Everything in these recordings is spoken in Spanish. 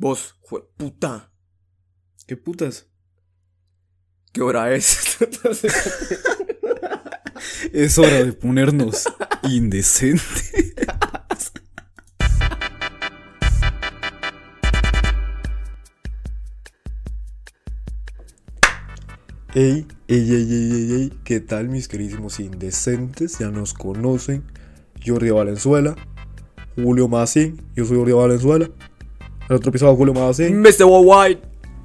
Vos, jue puta. ¿Qué putas? ¿Qué hora es? Es hora de ponernos indecentes. Ey, ey, ey, ey, ey, ey, ¿qué tal mis queridísimos indecentes? Ya nos conocen. Jordi Valenzuela, Julio Massín, yo soy Jordi Valenzuela. El otro episodio Julio Massín. Mr. Worldwide.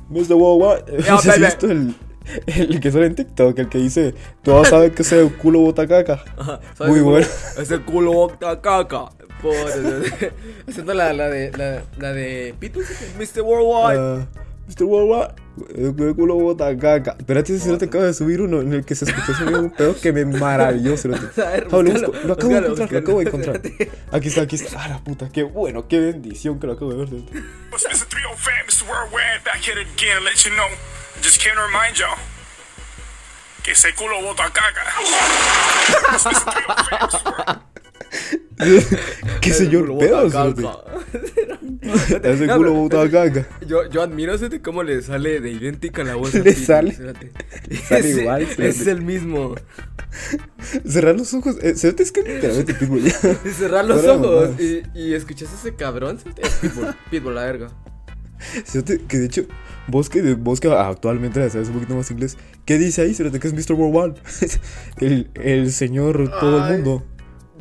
Mr. Worldwide. Ya, ¿Has visto el, el que sale en TikTok? El que dice, todos saben que ese culo bota caca. Ajá, Muy bueno. Ese culo bota caca. Por- Haciendo la, la de la, la de Pitbull, Mr. Worldwide. Ah, Mr. Worldwide, el culo bota caca. Espérate, si no te acabo de subir uno en el que se escuchó ese un pedo que me maravilló. lo, lo acabo de encontrar, lo acabo de encontrar. Aquí está, aquí está. Ah, la puta, qué bueno, qué bendición que lo acabo de ver. cerote. It's Mr. 305, Mr. Worldwide, back here again, let you know. Just came to remind y'all que ese culo bota caca. It's Mr. 305, Mr. Worldwide. Qué cerote. caca. Ese culo caca. Yo, yo admiro ese cómo le sale de idéntica la voz. Le sale- sale igual. Es el mismo. Cerrar los ojos. Eh, cerote, es que literalmente Pitbull ya. Y cerrar los ojos y, escuchas ese cabrón. Es Pitbull, Pitbull, la verga. Cerote, que de hecho, vos que, vos que actualmente la sabes un poquito más inglés, ¿qué dice ahí? Cerote, que es Mr. Worldwide. el, el señor todo el mundo.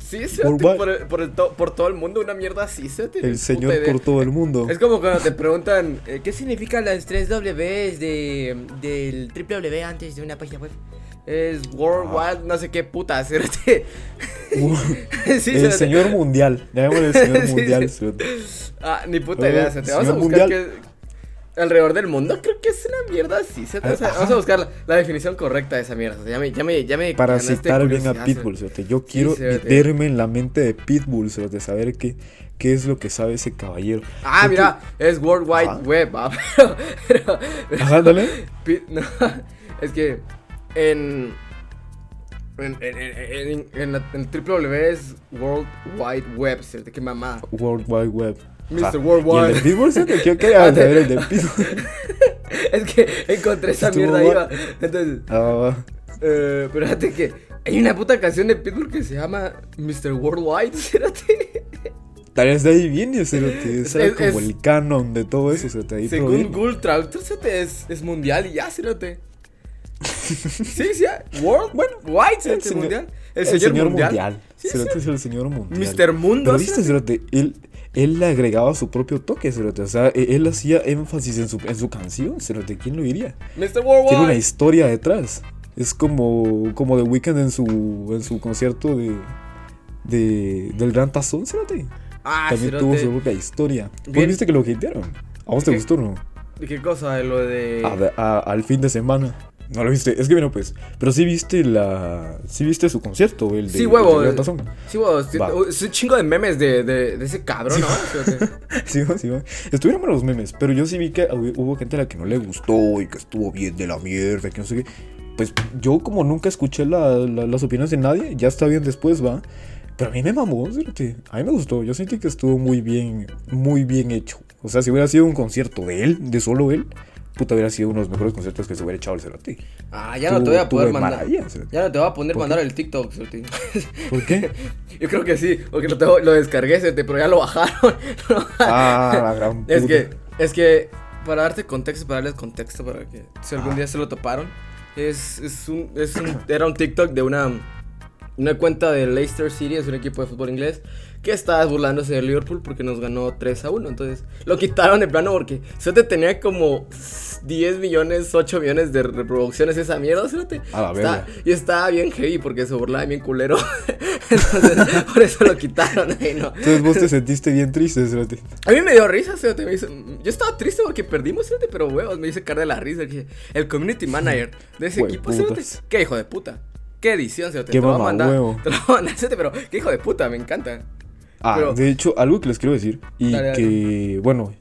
Sí, sí, Worldwide. por, el- por, el to- por todo el mundo, una mierda así, se El señor por todo el mundo. Es como cuando te preguntan, eh, ¿qué significan las tres Ws de, del triple W antes de una página web? Es Worldwide, no sé qué puta, ¿cierto? el señor mundial. Llamémosle el señor mundial. sí. Ah, ni puta idea, ¿cierto? Vamos a señor buscar mundial. que... Alrededor del mundo, creo que es una mierda así, ¿cierto? O sea, Ajá. vamos a buscar la, la definición correcta de esa mierda. o sea, ya me, ya me, ya me Para citar bien a Pitbull. Yo quiero cerote. meterme en la mente de Pitbull, cerote, saber qué, qué es lo que sabe ese caballero. Ah, mira, es World Wide Ajá. Web, ah, pero, pero- pero- Ajá, dale. Pi- no, es que en en, en, en, en, en la- en el triple W es World Wide Web, ¿cierto? Qué mamá. World Wide Web. Mr. Ajá. Worldwide. ¿Y el de Pitbull, cerote? Yo quería saber el de Pitbull. Es que encontré esa mierda ahí, va. Entonces, Ah, eh, pero fíjate que hay una puta canción de Pitbull que se llama Mr. Worldwide, ¿cierto? tal vez de ahí viene, cerote. Ese era Es- como es- el canon de todo eso, cerote. Ahí Según. Google Traductor. Es, es mundial y ya, ¿cierto? Sí, sí, World Bueno, Wide, El señor, mundial. el señor mundial. Sí, Cerote sí. es el señor mundial. Mr. Mundo, Pero viste, cerote. cerote, él, él le agregaba su propio toque, cerote. O sea, e- él hacía énfasis en su, en su canción, cerote. ¿Quién lo diría? Mr. Tiene una Worldwide. historia detrás. Es como, como The Weeknd en su, en su concierto de, de, del Gran Tazón, cerote. Ah, También cerote. tuvo su propia historia. ¿Vos viste que lo hatearon? ¿A vos te ¿Qué? gustó o no? ¿De qué cosa? Lo de. A ver, a- al fin de semana. No lo viste. Es que bueno, pues. Pero sí viste la. Sí viste su concierto, el de. Sí, huevo. Tazón. Sí, huevo. sí. Es un chingo de memes de, de, de ese cabrón, ¿no? Fíjate. Sí, va, sí, va. Estuvieron buenos los memes, pero yo sí vi que hubo gente a la que no le gustó y que estuvo bien de la mierda, que no sé qué. Pues yo, como nunca escuché la- la- las opiniones de nadie, ya está bien después, va. Pero a mí me mamó, fíjate. A mí me gustó. Yo sentí que estuvo muy bien, muy bien hecho. O sea, si hubiera sido un concierto de él, de solo él, puta, hubiera sido uno de los mejores conciertos que se hubiera echado el Cerote. Ah, ya no te voy a poder mandar. Ya no te voy a poner ¿Por mandar el TikTok, Cerote. ¿Por qué? Yo creo que sí, porque lo, tengo- lo descargué, pero ya lo bajaron. Ah, la gran Es puta. que, es que, para darte contexto, para darles contexto, para que si algún día se lo toparon, es, es un, es un- era un TikTok de una, una cuenta de Leicester City, es un equipo de fútbol inglés, que estaba burlándose de Liverpool porque nos ganó 3 a 1. Entonces, lo quitaron de plano porque Cerote tenía como 10 millones, 8 millones de reproducciones esa mierda, verga. y estaba bien heavy porque se burlaba bien culero. Entonces, por eso lo quitaron ahí, ¿no? Entonces vos te sentiste bien triste. A mí me dio risa, hizo- Yo estaba triste porque perdimos, pero huevos, me hice cara de la risa. El community manager de ese equipo, qué hijo de puta. Qué edición. Qué te lo voy a mandar. mamahuevo. Te lo voy a mandar, pero qué hijo de puta, me encanta. Ah, Pero- de hecho, algo que les quiero decir, y Dale, dale. que, bueno,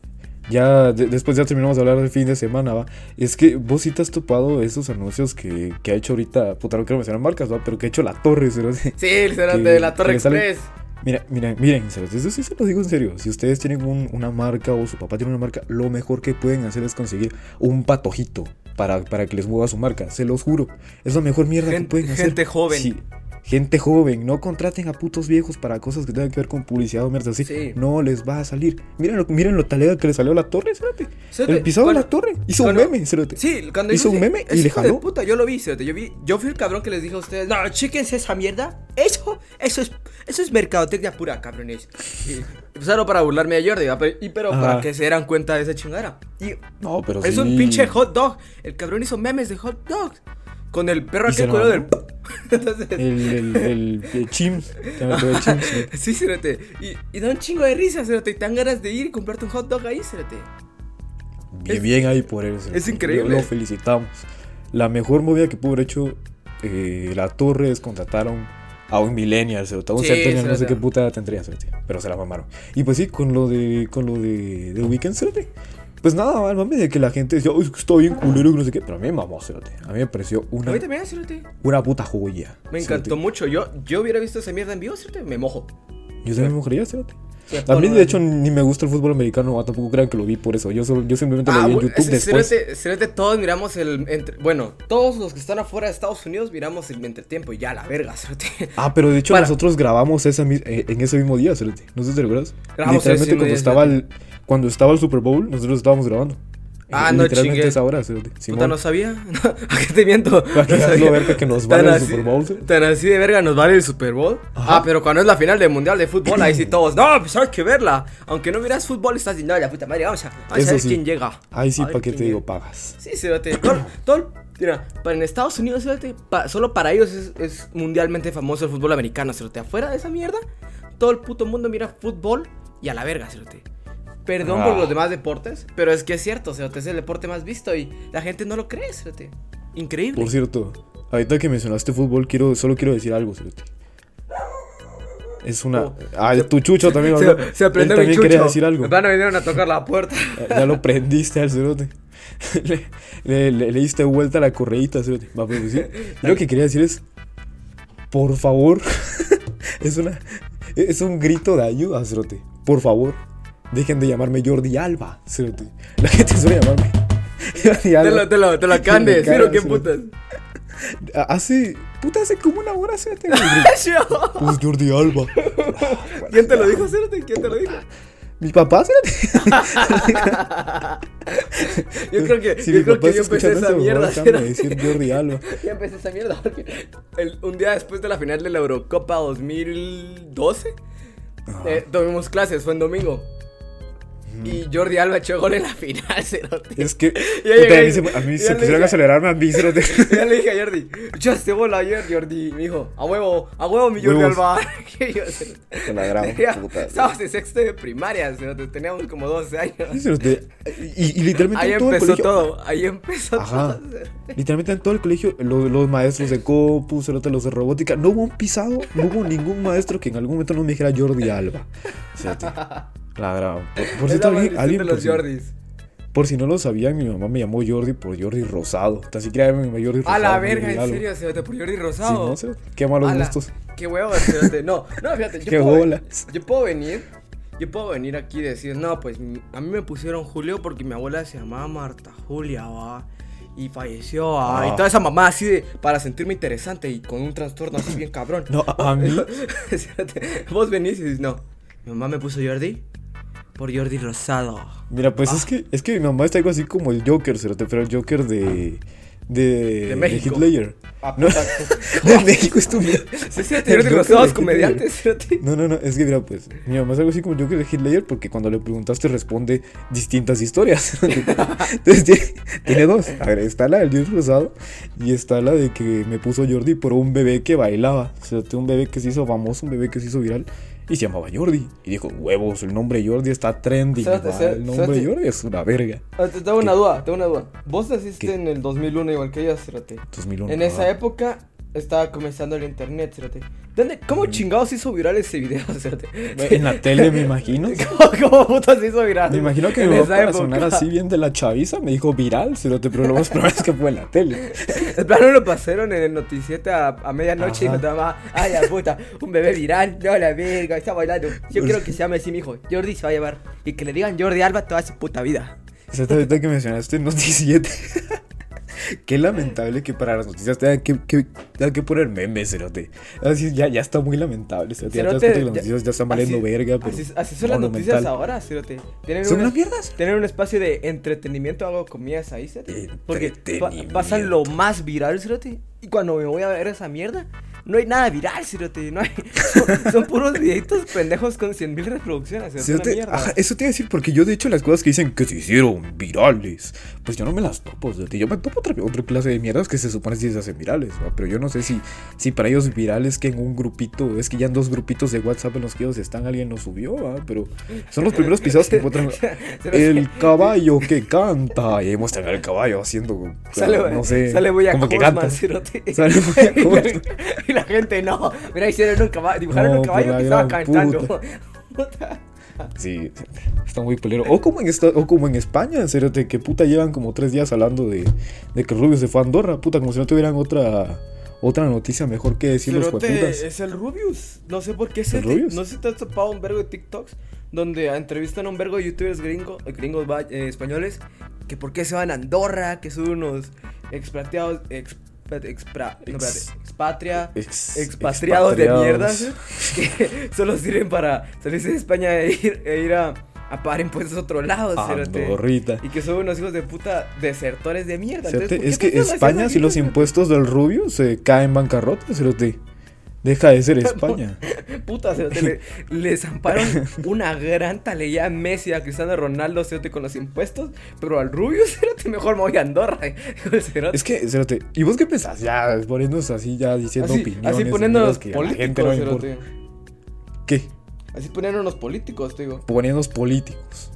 ya de- después ya terminamos de hablar del fin de semana, ¿va? Es que vos sí te has topado esos anuncios que, que ha hecho ahorita, puta, no quiero mencionar marcas, ¿va? Pero que ha hecho la torre, ¿verdad? Sí, el de la Torre sale- Express. Mira, mira, miren, eso sí se lo digo en serio. Si ustedes tienen un- una marca o su papá tiene una marca, lo mejor que pueden hacer es conseguir un patojito para, para que les mueva su marca. Se los juro. Es la mejor mierda que pueden hacer. gente joven. Sí, gente joven. No contraten a putos viejos para cosas que tengan que ver con publicidad o mierda así. Sí. No les va a salir. Miren lo, miren lo talega que le salió a la torre. Cerote, El pisado de la torre. Hizo cuando- un meme, cerote. Sí, cuando Hizo dijo un meme y le de jaló. puta, yo lo vi, cerote, yo vi, yo fui el cabrón que les dijo a ustedes, no, chéquense esa mierda. Eso, eso es, eso es mercadotecnia pura, cabrones. Y empezaron para burlarme de Jordi, pero, y, pero Ajá. para que se dieran cuenta de esa chingada. Y No, pero es sí. un pinche hot dog. El cabrón hizo memes de hot dogs. Con el perro aquel lo cuero del. Entonces, El, el, el, cerote. sí, cerote. Y, y da un chingo de risa, cerote. Y te dan ganas de ir y comprarte un hot dog ahí, cerote. Bien, Es- bien ahí por él. es increíble. Lo, felicitamos. La mejor movida que pudo haber hecho eh, la Torre es contratar a un, a un millennial, cerote, a un Sí, centennial, no sé qué puta tendría, cerote, pero se la mamaron. Y pues sí, con lo de con lo de, de Weekend, cerote, pues nada, al mame de que la gente decía, "Uy, está bien culero y no sé qué, pero a mí me mamó, cerote. A mí me pareció A una, mí también, cerote. una puta joya. Me cerote. encantó mucho. Yo, yo hubiera visto esa mierda en vivo, cerote. Me mojo. Yo también me mojaría, cerote. A mí, de hecho, ni me gusta el fútbol americano, ah, tampoco crean que lo vi por eso. Yo, solo, yo simplemente lo vi en Ah, YouTube ese- después. cerote, cerote, todos miramos el. entre- bueno, todos los que están afuera de Estados Unidos miramos el entretiempo y ya, la verga, cerote. Ah, pero de hecho Para- nosotros grabamos mis- eh, en ese mismo día, cerote. No sé si te recuerdas. Grabamos ese Literalmente cuando día, estaba el cuando estaba el Super Bowl, nosotros estábamos grabando. Ah, Eh, no Literalmente chingues. esa hora. Puta, no sabía. ¿A qué te miento? ¿Para qué No sabía. verga que nos vale el así- Super Bowl? Tan así de verga nos vale el Super Bowl. Ajá. Ah, pero cuando es la final del Mundial de Fútbol, ahí sí todos. No, pues hay que verla. Aunque no miras fútbol, estás diciendo, "No, la puta madre, vamos a, vamos a Eso ver sí. quién llega. Ahí sí, A ver ¿para qué te digo? llega". Pagas. Sí. Todo, todo- mira, para en Estados Unidos, pa- solo para ellos es, es mundialmente famoso el fútbol americano, cerote. Afuera de esa mierda, todo el puto mundo mira fútbol y a la verga, cerote. Perdón por Ah. los demás deportes, pero es que es cierto, cerote, es el deporte más visto y la gente no lo cree, cerote. Increíble. Por cierto, ahorita que mencionaste fútbol, quiero, solo quiero decir algo, cerote. Es una. Oh. Ah, tu chucho también Se, habló. se aprendió Él mi también chucho. quería decir algo. Van a venir a tocar la puerta. Ya lo prendiste al cerote. le, le, le- le diste vuelta a la correíta, cerote. Va, sí. Yo lo que quería decir es. Por favor. es una. Es un grito de ayuda, cerote. Por favor. Dejen de llamarme Jordi Alba, cerote. La gente suele llamarme. Jordi Te Alba. lo, te lo, te lo acaban de Me decir, caga, ¿o qué putas? Hace. Puta, hace como una hora, cerote. Pues Jordi Alba. ¿Quién te lo dijo, Cerote? ¿Quién te lo dijo? Mi papá, cerote. Yo creo que, Si yo mi creo papá que yo empecé esa mierda, de decir Jordi Alba. Ya empecé esa mierda porque el- un día después de la final de la Eurocopa 2012 eh, tuvimos clases, fue en domingo. Y Jordi Alba echó gol en la final, Cerote. Es que. Llegué- a mí se, a mí quisieron dije- acelerarme a mí, cerote. Ya le dije a Jordi, echaste bola ayer, Jordi. Y me dijo, a huevo, a huevo, mi Jordi Huevos. Alba. Y yo, Te la ya, puta. Estábamos en sexto de primaria, Cerote, teníamos como 12 años. Sí, cerote. Y, y literalmente Ahí en todo el empezó colegio. todo, ahí empezó Ajá. todo. Literalmente en todo el colegio, los, los maestros de Copu, cerote, los de robótica, no hubo un pisado, no hubo ningún maestro que en algún momento no me dijera Jordi Alba. Cerote. La grabo. Por, por cierto, alguien, alguien de los Jordis. por si no lo sabían, mi mamá me llamó Jordi por Jordi Rosado. Tan siquiera me llamó Jordi Rosado. A la verga, en serio, Cerote, por Jordi Sí, Rosado. no, cerote. Qué malos Ala, gustos. Qué huevo, Cerote. No, no, fíjate, yo Qué puedo, bolas. yo puedo venir, yo puedo venir aquí y decir, no, pues a mí me pusieron Julio porque mi abuela se llamaba Marta Julia, va. Y falleció. Ah. Y toda esa mamá así de, para sentirme interesante y con un trastorno así bien cabrón. No, a, mí. Vos venís y dices, no, mi mamá me puso Jordi por Jordi Rosado. Mira, pues Ah. es que es que mi mamá está algo así como el Joker, pero el Joker de. De, De México. Hitler. Ah, No, de México estúpido. Sí, sí, El Jordi Rosado de es comediante. No, no, no, es que mira, pues, mi mamá es algo así como el Joker de Hitler porque cuando le preguntaste responde distintas historias. Entonces tiene, tiene dos. A ver, está la del Dios Rosado y está la de que me puso Jordi por un bebé que bailaba. O sea, un bebé que se hizo famoso, un bebé que se hizo viral y se llamaba Jordi. Y dijo, huevos, el nombre Jordi está trending. El nombre. Jordi es una verga. Ah, te tengo una duda, tengo una duda. Vos naciste ¿Qué? en el 2001 igual que ella, Cerote. 2001. En esa ah. época estaba comenzando el internet, cerote. ¿Dónde, ¿Cómo chingados hizo viral ese video? En la tele, me imagino. ¿Cómo, cómo putas se hizo viral? Me imagino que mi esa para época? sonar así bien de la chaviza, me dijo viral, cerote, pero lo más probable es que fue en la tele. En plano lo pasaron en el noticiete a, a medianoche Ajá. y nos ay la puta, un bebé viral, no la verga, está bailando. Yo quiero que se llame así mi hijo, Jordi se va a llevar. Y que le digan Jordi Alba toda su puta vida. Exacto, ahorita que mencionaste Noticiete. Qué lamentable que para las noticias tengan que, que, tengan que poner memes, cerote. Así ya, ya está muy lamentable. cerote. Ya te das que las noticias ya están valiendo así- verga. Pero Así, así son las noticias ahora, cerote. Tienen ¿Son una- unas mierdas? Tienen un espacio de entretenimiento, hago comillas ahí, cerote. Porque pa- pasan lo más viral, cerote. Y cuando me voy a ver esa mierda, no hay nada viral, cerote. No hay, son, son puros videitos pendejos con 100 mil reproducciones. una mierda. ajá, eso te iba a decir porque yo de hecho las cosas que dicen que se hicieron virales, pues yo no me las topo, cerote. yo me topo otra, otra clase de mierdas que se supone si se hacen virales, ¿va? pero yo no sé si, si para ellos virales que en un grupito, es que ya en dos grupitos de WhatsApp en los que ellos están alguien los subió, ¿va? pero son los primeros pisados que encuentran el caballo que canta y ahí muestran al caballo haciendo, Sale, no sé, sale Boya como que canta. Sale Boya y, la, Horseman. Y la gente no. Mira, hicieron un caballo, dibujaron No, un caballo que estaba cantando. puta. Puta. Sí, está muy polero. O como en esta, o como en España, cerote, que puta llevan como tres días hablando de, de que Rubio se fue a Andorra, puta, como si no tuvieran otra otra noticia mejor que decir los jueputas. es el Rubius. No sé por qué es ¿El. Rubius? No sé si te has topado un vergo de TikToks donde entrevistan a un vergo de youtubers gringo, gringos eh, españoles que por qué se van a Andorra, que son unos expatriados. Ex, expra- no, espérate, Ex- expatria. Ex- expatriados de mierda que solo sirven para salirse de España e ir, e ir a, a pagar impuestos a otro lado. Andorrita. Y que son unos hijos de puta desertores de mierda. Entonces, Cerote, ¿por qué es que España, si los impuestos del Rubio se caen en bancarrota, cerote. Deja de ser España. Puta, cerote, le, le zamparon una gran talía a Messi, a Cristiano Ronaldo, cerote, con los impuestos, pero al Rubio, cerote, mejor me voy a Andorra. cerote. Es que, cerote, ¿y vos qué pensás? Ya poniéndose así, ya diciendo así, opiniones. así poniéndonos que a la gente políticos, no cerote. ¿Qué? Así poniéndonos políticos, te digo. Poniéndonos políticos.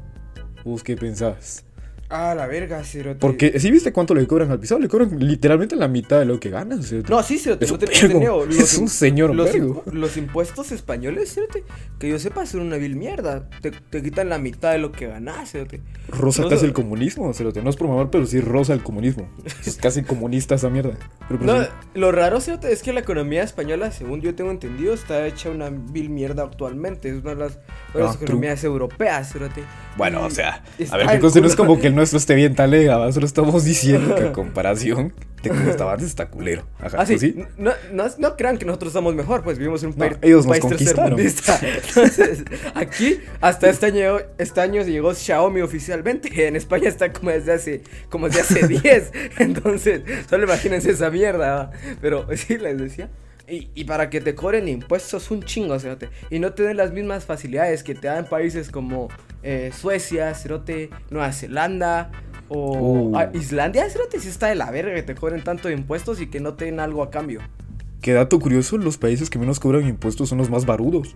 ¿Vos qué pensás? Ah, la verga, cerote. Porque, ¿sí viste cuánto le cobran al pisado? Le cobran literalmente la mitad de lo que ganan. cerote. No, sí, cerote, Es no te, es un señor los, los impuestos españoles, cerote, que yo sepa, son una vil mierda. Te, te quitan la mitad de lo que ganás, cerote. Rosa No, casi no. el comunismo, cerote. No es por mamar, pero sí rosa el comunismo. Es casi comunista esa mierda. Pero, pero No, sí. lo raro, cerote, es que la economía española, según yo tengo entendido, está hecha una vil mierda actualmente. Es una de las Ah, economías europeas, cerote. Bueno, o sea, a ver, cosa no es como que el nuestro esté bien talega, ¿va? Solo estamos diciendo que a comparación de cómo estaba antes está culero. Ajá, Ah, sí. No, no, no crean que nosotros estamos mejor, pues vivimos en un No, país, ellos un nos país tercermundista. Entonces, aquí, hasta este año, este año llegó Xiaomi oficialmente. En España está como desde hace, como desde hace 10. Entonces, solo imagínense esa mierda. Pero sí, les decía. Y, y para que te cobren impuestos un chingo, cerote. Y no te den las mismas facilidades que te dan países como eh, Suecia, cerote, Nueva Zelanda o Uh. Islandia, cerote. Sí está de la verga que te cobren tanto de impuestos y que no te den algo a cambio. Qué dato curioso, los países que menos cobran impuestos son los más barudos.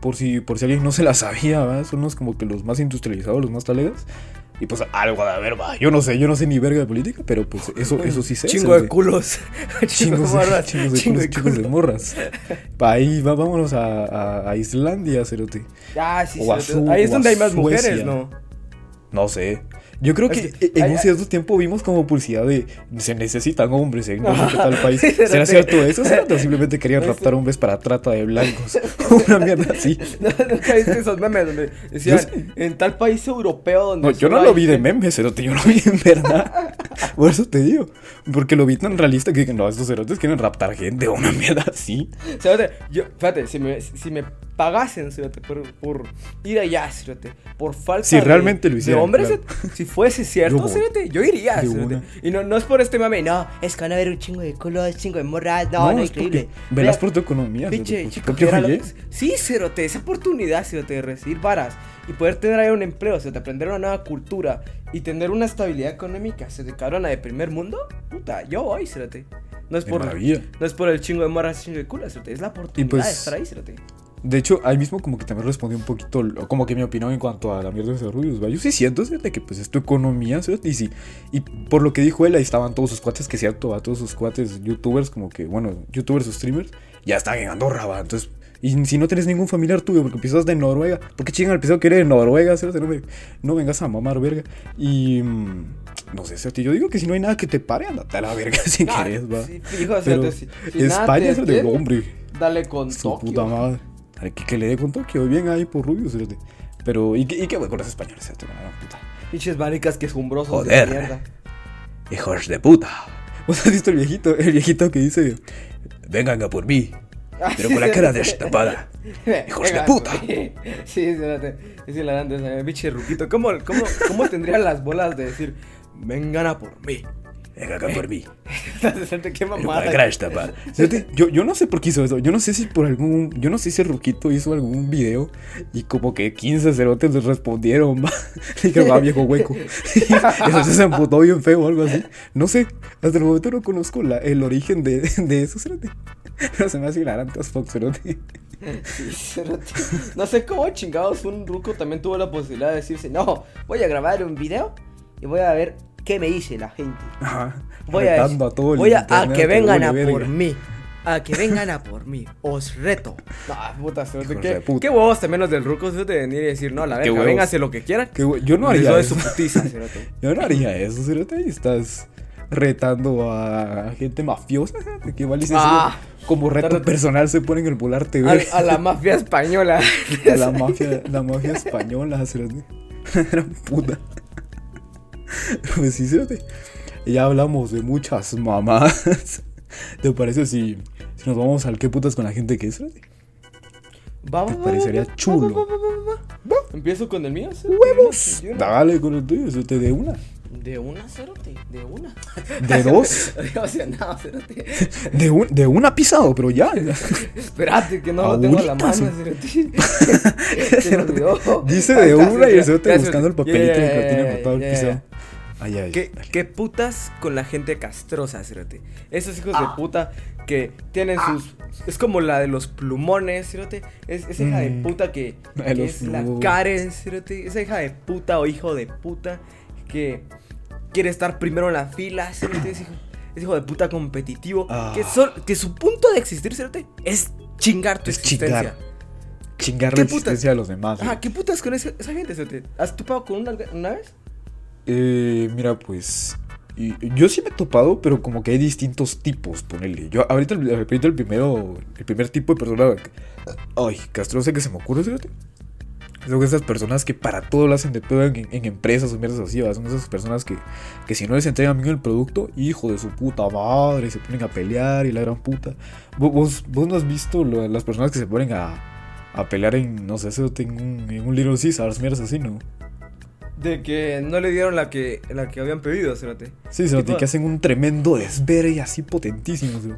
Por si, por si alguien no se la sabía, ¿va? Son los como que los más industrializados, los más talegas. Y pues algo de haber, va. Yo no sé, yo no sé ni verga de política, pero pues eso, eso sí sé. Chingo de culos. Chingos de, morras, chingos de chingo culos, chingos de morras. Pa' ahí va, vámonos a, a, a Islandia, cerote. Ah, sí, O a sí, Su- Ahí es donde hay más mujeres, ¿no? No sé. Yo creo que que en hay- un cierto tiempo vimos como publicidad de se necesitan hombres en no sé tal país. Sí, ¿Será cierto eso? ¿Será que simplemente querían raptar hombres para trata de blancos? Una mierda así. No, ¿Nunca viste esos memes donde decían sí. en tal país europeo donde. No, yo no lo vi de memes, cerote, yo lo vi en verdad. Por eso te digo. Porque lo vi tan realista que no, estos cerotes quieren raptar gente o una mierda así. Cerote, yo, fíjate, si me, si me pagasen, cerote, por, por ir allá, cerote, por falta Si de- realmente lo de hicieran, hombres, claro. si fuese cierto, Yo iría, De. Y no, no es por este mame, no, es que van a ver un chingo de culos, chingo de morras, no, no, es porque increíble. Vea- por tu economía. su chico. Sí, cerote, esa oportunidad, cerote, de recibir varas y poder tener ahí un empleo, cerote, aprender una nueva cultura y tener una estabilidad económica, cerote, cabrona de primer mundo, puta, yo voy, cerote. No es De por, no es por el chingo de morras, chingo de culas, cerote, es la oportunidad pues, de estar ahí, cerote. De hecho, ahí mismo como que también respondí un poquito, como que mi opinión en cuanto a la mierda de ¿va? Yo sí siento, ¿cierto? Que pues es tu economía, ¿cierto? Y sí, y por lo que dijo él, ahí estaban todos sus cuates, que cierto, va, todos sus cuates youtubers, como que, bueno, youtubers o streamers, ya están en Andorra, va, entonces... Y si no tienes ningún familiar tuyo, porque empiezas de Noruega, porque chingan el pisado que eres de Noruega, ¿cierto? No, me- no vengas a mamar, verga. Y... mm, no sé, ¿cierto? Yo digo que si no hay nada que te pare, andate a la verga si Ah, querés, va. sí, fijo, o sea, Pero si- si España es el de hombre. Dale con Su Tokio. puta madre. Que, que le dé con Tokio, bien ahí por rubios, fíjate. Pero, ¿y qué, y qué voy con los españoles? puta? Pinches maricas que escumbrosos Joder. de mierda. Hijos de puta. ¿Vos has visto el viejito? El viejito que dice, vengan a por mí, pero con la cara destapada. ¡Hijos de puta! Sí, espérate. Es hilarante ese pinche ruquito. ¿Cómo, cómo, ¿Cómo tendrían las bolas de decir, vengan a por mí? Vengan a por mí, Qué mamada. Fíjate, yo, yo no sé por qué hizo eso. Yo no sé si por algún. Yo no sé si el ruquito hizo algún video y como que 15 cerotes le respondieron. Y que va viejo hueco. Eso se emputó bien feo o algo así. No sé. Hasta el momento no conozco la- el origen de, de eso, cerote. Pero se me hace hilarante as fuck, cerote. Sí, cerote. No sé cómo chingados un ruco también tuvo la posibilidad de decirse, no, voy a grabar un video y voy a ver qué me dice la gente. Ajá. Voy a, Retando a todo el voy a, a que vengan a verga. por mí. A que vengan a por mí. Os reto. No, puta, Hijos ¿Qué, puta. qué huevos también los del ruco de venir y decir, no, la verga, véngase lo que quieran. Yo no haría eso. su putiza, cerote. Yo no haría eso, cerote. Y estás retando a gente mafiosa, cerote, que igual dices Ah. como reto Tarde- personal se ponen el volar TV. A, a la mafia española. A la mafia, la mafia española, cerote. Era puta. Pues sí, cerote. Ya hablamos de muchas mamadas. ¿Te parece si, si nos vamos al qué putas con la gente que es, ¿Te va, va, parecería va, chulo? va, va. Empiezo con el mío. ¡Huevos! Dale con el tuyo, cerote, de una. De una, cerote, de una. ¿De dos? Emocionado, cerote. De, un, de una pisado, pero ya. Espérate, que no lo tengo a la mano, cerote. Se olvidó. Dice de una y el cerote. buscando el papelito que lo tiene anotado el pisado. Ay, ay. ¿Qué, putas con la gente castrosa, cerote? Esos hijos Ah. de puta que tienen sus... Es como la de los plumones, cerote. Es, esa hija de Mm. puta que, La es la. Karen, cerote. Esa hija de puta o hijo de puta que quiere estar primero en la fila, cerote. Es hijo, es hijo de puta competitivo. Ah. Que, sol- que su punto de existir, cerote, es chingar tu Es existencia. chingar. Chingar ¿Qué la putas? existencia de los demás. Ajá. ¿qué putas con esa, esa gente, cerote? ¿Has topado con una, una vez? Eh, mira, pues. yo sí me he topado, pero como que hay distintos tipos, ponele. Yo, ahorita, ahorita el primero. El primer tipo de persona. Ay, castrosa que se me ocurre, fíjate. Son esas personas que para todo lo hacen de pedo en, en empresas o mierdas así, ¿va? Son esas personas que, que si no les entregan bien el producto, hijo de su puta madre, se ponen a pelear y la gran puta. Vos, no has visto las personas que se ponen a, a pelear en, no sé, en un, en un Little Caesars, mierdas así, ¿no? De que no le dieron la que, la que habían pedido, cerote. Sí, Tipo- que hacen un tremendo desvergue así potentísimo. ¿sí?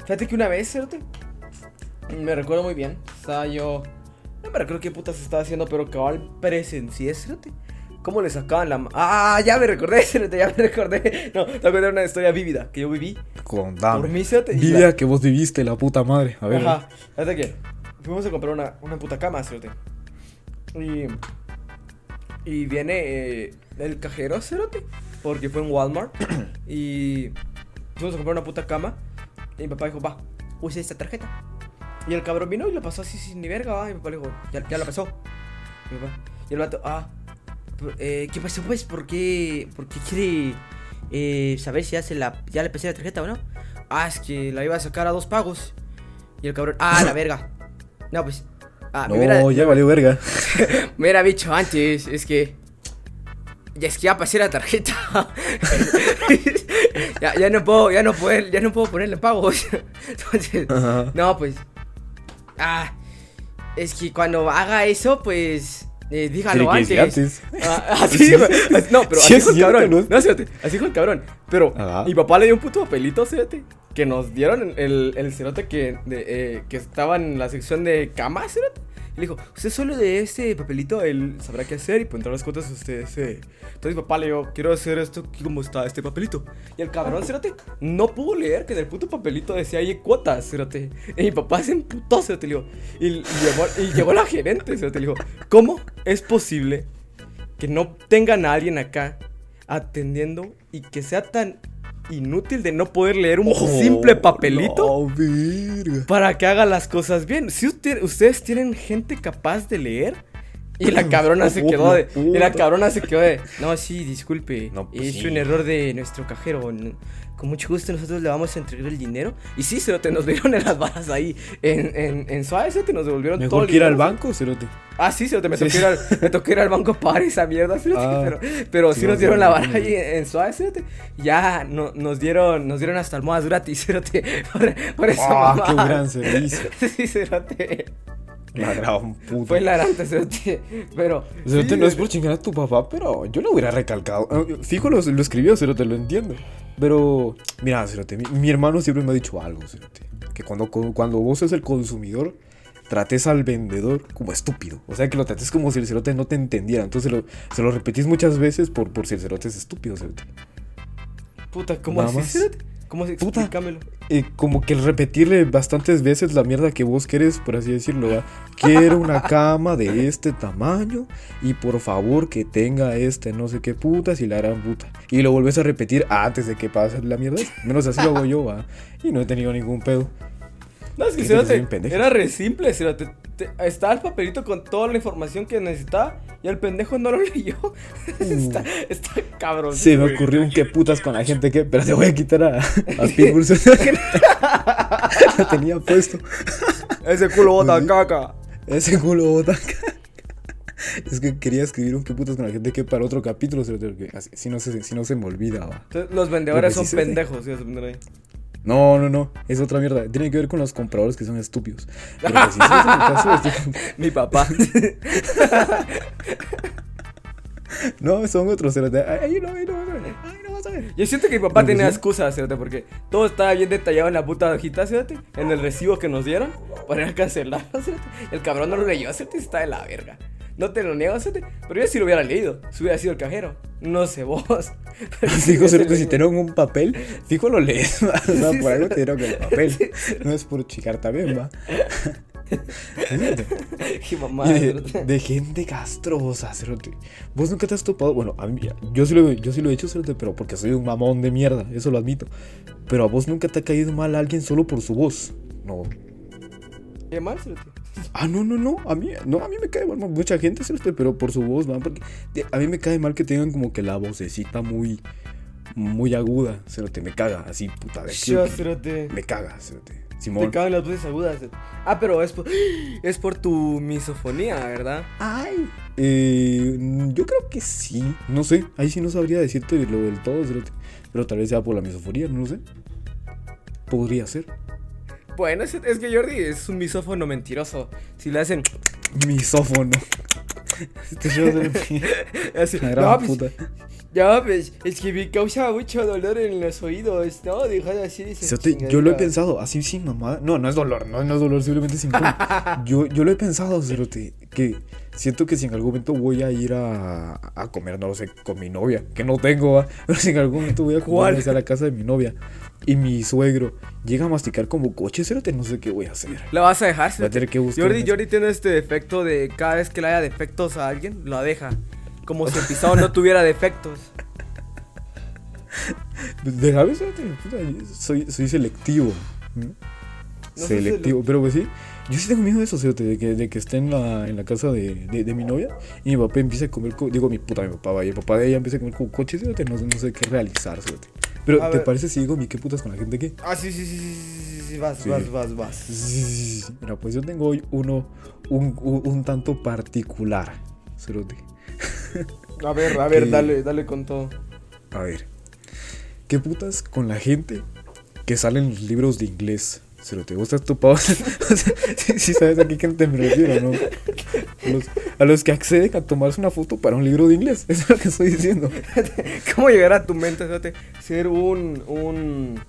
Fíjate que una vez, cerote, me recuerdo muy bien. Estaba yo. No me recuerdo qué putas estaba haciendo, pero cabal presencié, cerote. ¿Cómo le sacaban la Ah, ya me recordé, cerote, ya me recordé. No, te voy a contar una historia vívida que yo viví. Contame. Por mí, cerote. y Vida la- que vos viviste, la puta madre. A ver. Ajá. Fíjate que fuimos a comprar una, una puta cama, cerote. Y. Y viene eh, el cajero, cerote. Porque fue en Walmart. y. Fuimos a comprar una puta cama. Y mi papá dijo, va, use esta tarjeta. Y el cabrón vino y la pasó así sin ni verga, va. Y mi papá le dijo, ya, ya la pasó. Y, mi papá- y el vato, ah, eh, ¿qué pasó pues? ¿Por qué, por qué quiere eh, saber si ya, se la, ya le pasé la tarjeta o no? Ah, es que la iba a sacar a dos pagos. Y el cabrón, ah, la verga. No, pues. Ah, no, ya valió verga. me hubiera dicho antes, es que. Ya es que ya pasé la tarjeta. ya, ya no puedo, ya no puedo, ya no puedo ponerle pagos. Entonces, Ajá. no, pues. Ah, es que cuando haga eso, pues. Eh, dígalo antes. Ah, así, Sí. No, pero Sí, así dijo el cabrón. ¿no? No, así dijo el cabrón. Pero Ajá. mi papá le dio un puto papelito, fíjate. Que nos dieron el, el cerote que, eh, que estaba en la sección de camas, cerote. Y le dijo, usted solo de este papelito, él sabrá qué hacer y pondrá las cuotas usted. Ese. Entonces papá le dijo, quiero hacer esto como está este papelito. Y el cabrón, cérate, no pudo leer que en el puto papelito decía ahí cuotas, cérate. Y mi papá se emputó, cérate, le dijo. Y, y llegó, y llegó la gerente, cérate, le dijo, ¿cómo es posible que no tengan a alguien acá atendiendo y que sea tan inútil de no poder leer un simple papelito Oh, No, verga. para que haga las cosas bien. Si usted- ustedes tienen gente capaz de leer y la cabrona se quedó de y la cabrona se quedó de no, sí, disculpe, No, pues es sí. un error de nuestro cajero. Con mucho gusto nosotros le vamos a entregar el dinero. Y sí, se te nos dieron en las balas ahí en, en, en Suárez, te nos devolvieron todo Mejor que ir al banco, cerote. Ah, sí, se te me Sí. tocó, ir al, me tocó ir al banco a pagar esa mierda, cerote, Ah. pero, pero sí, Sí, nos dieron la vara ahí en, en Suárez, cerote. Ya no, nos dieron nos dieron hasta almohadas gratis, cerote, por, por esa Ah, qué gran servicio. Sí, cerote. La gran puta. Fue hilarante, cerote, pero... Cerote, sí, no es por chingar a tu papá, pero yo lo hubiera recalcado. Ah, Fijo, lo, lo escribió, Cerote, lo entiendo. Pero, mira, Cerote, mi, mi hermano siempre me ha dicho algo, Cerote. Que cuando, cuando vos sos el consumidor, trates al vendedor como estúpido. O sea, que lo trates como si el Cerote no te entendiera. Entonces lo, se lo repetís muchas veces por, por si el Cerote es estúpido, Cerote. Puta, ¿cómo así, cerote? ¿Cómo se Puta. explícamelo? Eh, como que el repetirle bastantes veces la mierda que vos querés, por así decirlo, ¿va? Quiero una cama de este tamaño y por favor que tenga este no sé qué putas y la gran puta. Y lo volvés a repetir antes de que pase la mierda. Menos así lo hago yo, ¿va? Y no he tenido ningún pedo. No, es que era re simple, cerote. Estaba el papelito con toda la información que necesitaba y el pendejo no lo leyó. está, está cabrón. Se me ocurrió un qué putas con la gente que... Pero te voy a quitar a, a Pitbull. Lo tenía puesto. Ese culo bota caca. Ese culo bota caca. Es que quería escribir un qué putas con la gente que para otro capítulo, si, no se, si no se me olvida, va. Los vendedores son pendejos, No, no, no, es otra mierda. Tiene que ver con los compradores que son estúpidos. Pero que sí, sí, en el caso de este- Mi papá. No, son otros. cerote. Ahí no, ahí no vas a ver. Ahí no vas a ver. Yo siento que mi papá tenía excusas, cerote, porque todo estaba bien detallado en la puta hojita, cerote, en el recibo que nos dieron para ir a cancelar, cerote. El cabrón no lo leyó, cerote, está de la verga. No te lo niego, cerote, pero yo sí lo hubiera leído, si hubiera sido el cajero. No sé vos. Fijo, hubiese cerote, si te dieron un papel, fijo lo lees. ¿va? O sea, por algo te dieron el papel. No es por chicar también, va. Qué mamá, Y de, gente castrosa, cerote. Vos nunca te has topado. Bueno, a mí, yo sí, lo, yo sí lo he hecho, cerote, pero porque soy un mamón de mierda, eso lo admito. Pero a vos nunca te ha caído mal alguien solo por su voz. No. Qué mal, cerote. Ah, no, no, no. A mí, no, a mí me cae mal mucha gente, cerote, pero por su voz, man. Porque a mí me cae mal que tengan como que la vocecita muy, muy aguda, cerote. Me caga, así, puta de Yo, cerote. Me caga, cerote. Te Simón. cagan las voces agudas. Ah, pero es por, es por tu misofonía, ¿verdad? Ay. Eh, yo creo que sí. No sé. Ahí sí no sabría decirte lo del todo. Pero tal vez sea por la misofonía, no lo sé. Podría ser. Bueno, es, es que Jordi es un misófono mentiroso. Si le hacen Misófono. Este show de así, la gran no, pues, puta. Ya, pues, es que me causa mucho dolor en los oídos, ¿no? Dejar así Cerote, yo lo he pensado, así sin mamada. No, no es dolor, no, no es dolor, simplemente sin yo, yo lo he pensado, Cerote, que siento que si en algún momento voy a ir a, a comer, no lo sé, con mi novia, que no tengo, ¿va? pero si en algún momento voy a comer a la casa de mi novia y mi suegro llega a masticar como coche, Cerote, no sé qué voy a hacer. La vas a dejar, Voy a tener que buscar. Jordi, Jordi tiene este defecto de cada vez que le haya defectos a alguien, lo deja. Como si el pisado no tuviera defectos. Déjame, soy, soy selectivo. selectivo, pero pues sí. Yo sí tengo miedo de eso, Cerote, de que, de que esté en la, en la casa de, de, de mi novia y mi papá empiece a comer, co- digo mi puta, mi papá va y el papá de ella empieza a comer como coche, Cerote, no, no sé qué realizar. Pero, A ¿te ver. parece si digo mi qué putas con la gente que? Ah, sí, sí, sí, sí, sí, sí, sí, vas, Sí. vas, vas, vas. Sí, sí, sí, sí. Mira, pues yo tengo hoy uno, un, un, un tanto particular, Cerote. A ver, a ver, Que- dale, dale con todo. A ver, ¿qué putas con la gente que sale en los libros de inglés? Se lo te gusta topado. o sea, sí, sí sabes a qué gente me refiero, ¿no? A los, a los que acceden a tomarse una foto para un libro de inglés. Eso es lo que estoy diciendo. ¿Cómo llegar a tu mente, fíjate, ser un, un,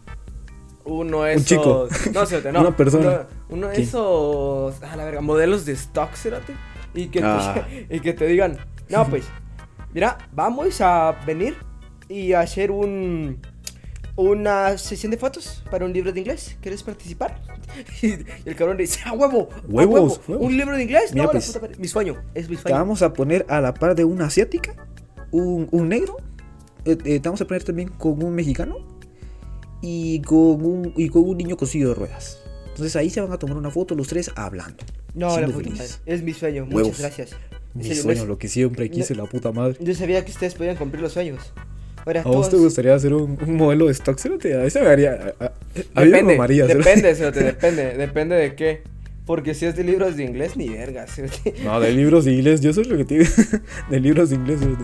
uno de Un esos. chico. No, no. Una persona. Uno, uno de esos. A la verga, modelos de stock, cerote. Y que, te, Ah. y que te digan, no, pues, mira, vamos a venir y a hacer un. Una sesión de fotos para un libro de inglés. ¿Quieres participar? Y el cabrón dice, ¡ah, huevo! ¡A Huevos, huevo! huevos. ¿Un libro de inglés? Mira, no, pues, la puta. Mi sueño, es mi Te sueño. vamos a poner a la par de una asiática, un, un negro, eh, eh, te vamos a poner también con un mexicano y con un, y con un niño cosido de ruedas. Entonces ahí se van a tomar una foto los tres hablando. No, la puta. Es mi sueño. Huevos. Muchas gracias. Mi sueño, no es- lo que siempre quise, la puta madre. Yo sabía que ustedes podían cumplir los sueños. Ahora, ¿A vos te gustaría hacer un, un modelo de stock? Cerote? A ese me haría. A, a- a mí me Depende, cerote. depende, depende, depende de qué. Porque si es de libros de inglés, ni verga, cerote. No, de libros de inglés, yo soy lo que te digo. De libros de inglés, cerote.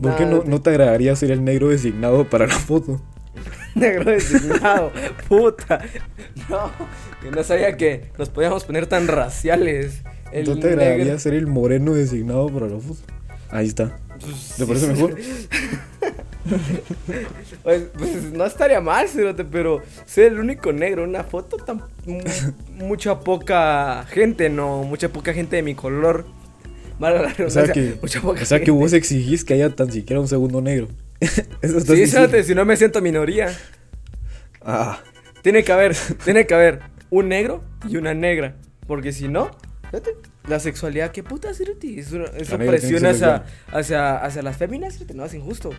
¿Por qué no, no te agradaría ser el negro designado para la foto? Negro designado, puta. No, que no sabía que nos podíamos poner tan raciales. El ¿No te agradaría ser el moreno designado para la foto? Ahí está. ¿Te parece mejor? Pues, pues, no estaría mal, cerote, pero ser el único negro en una foto, tan, mu- mucha poca gente, no, mucha poca gente de mi color. Valga la O sea que, mucha poca o sea que vos exigís que haya tan siquiera un segundo negro. Eso Sí, cerote, si no me siento minoría. Ah, Tiene que haber, tiene que haber un negro y una negra. Porque si no, la sexualidad, qué puta, Cerote. Es una, es una presión hacia, hacia, hacia las féminas, Cerote. No, es injusto.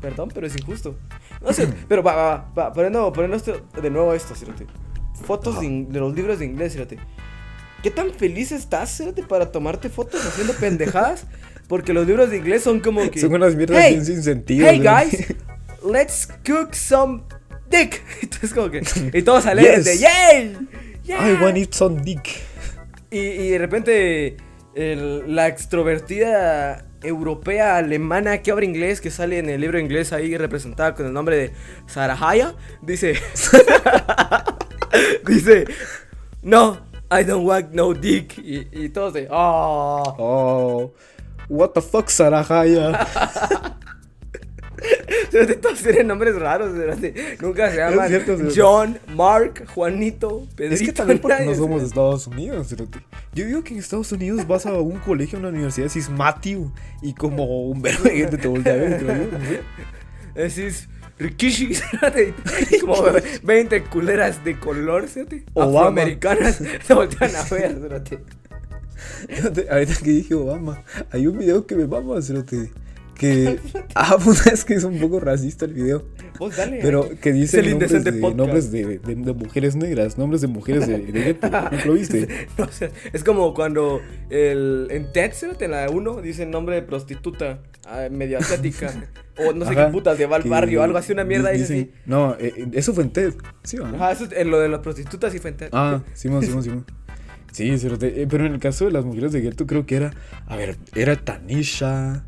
Perdón, pero es injusto. No sé, pero va, va, va, poniendo, poniendo esto, de nuevo esto, Cerote. Fotos de, in- de los libros de inglés, Cerote. ¿Qué tan feliz estás, Cerote, para tomarte fotos haciendo pendejadas? Porque los libros de inglés son como que... son unas mierdas "Hey, sin sentido. Hey ¿no? guys, let's cook some dick. Entonces como que y todos alegres de Yes. yay. yeah". I want it some dick. Y, y de repente el- la extrovertida europea alemana que habla inglés que sale en el libro inglés ahí representada con el nombre de Sarahaya dice dice no I don't want no dick y, y todos de oh Oh, what the fuck, Sarahaya. Todos tienen nombres raros, cerote. Nunca se llaman cierto. John, Mark, Juanito, Pedrito. Es que también porque no somos de. Estados Unidos. Yo digo que en Estados Unidos vas a un colegio, a una universidad, decís Matthew, y como un verbo de gente te voltea a ver. Decís Rikishi, como 20 culeras de color, Obama. afroamericanas, se voltean a ver, Ahorita que dije Obama, hay un video que me mama, cerote. Que. Ah, puta, es que es un poco racista el video. Vos dale. Pero que dice nombres, de, podcast. nombres de, de- de mujeres negras, nombres de mujeres de, gueto. ¿No lo viste? No, o sea, es como cuando el, en TED, cerote, en la 1, dicen nombre de prostituta, ah, medio asiática, o no sé Ajá, qué putas, de Val que Barrio, algo así, una mierda, di- dice dicen- así. No, eh, eh, eso fue en TED. Sí, ¿va? Ajá, eso es en lo de las prostitutas y fue en TED. Ah, Simón, Simón, Simón. Sí, eh, pero en el caso de las mujeres de gueto creo que era, a ver, era Tanisha,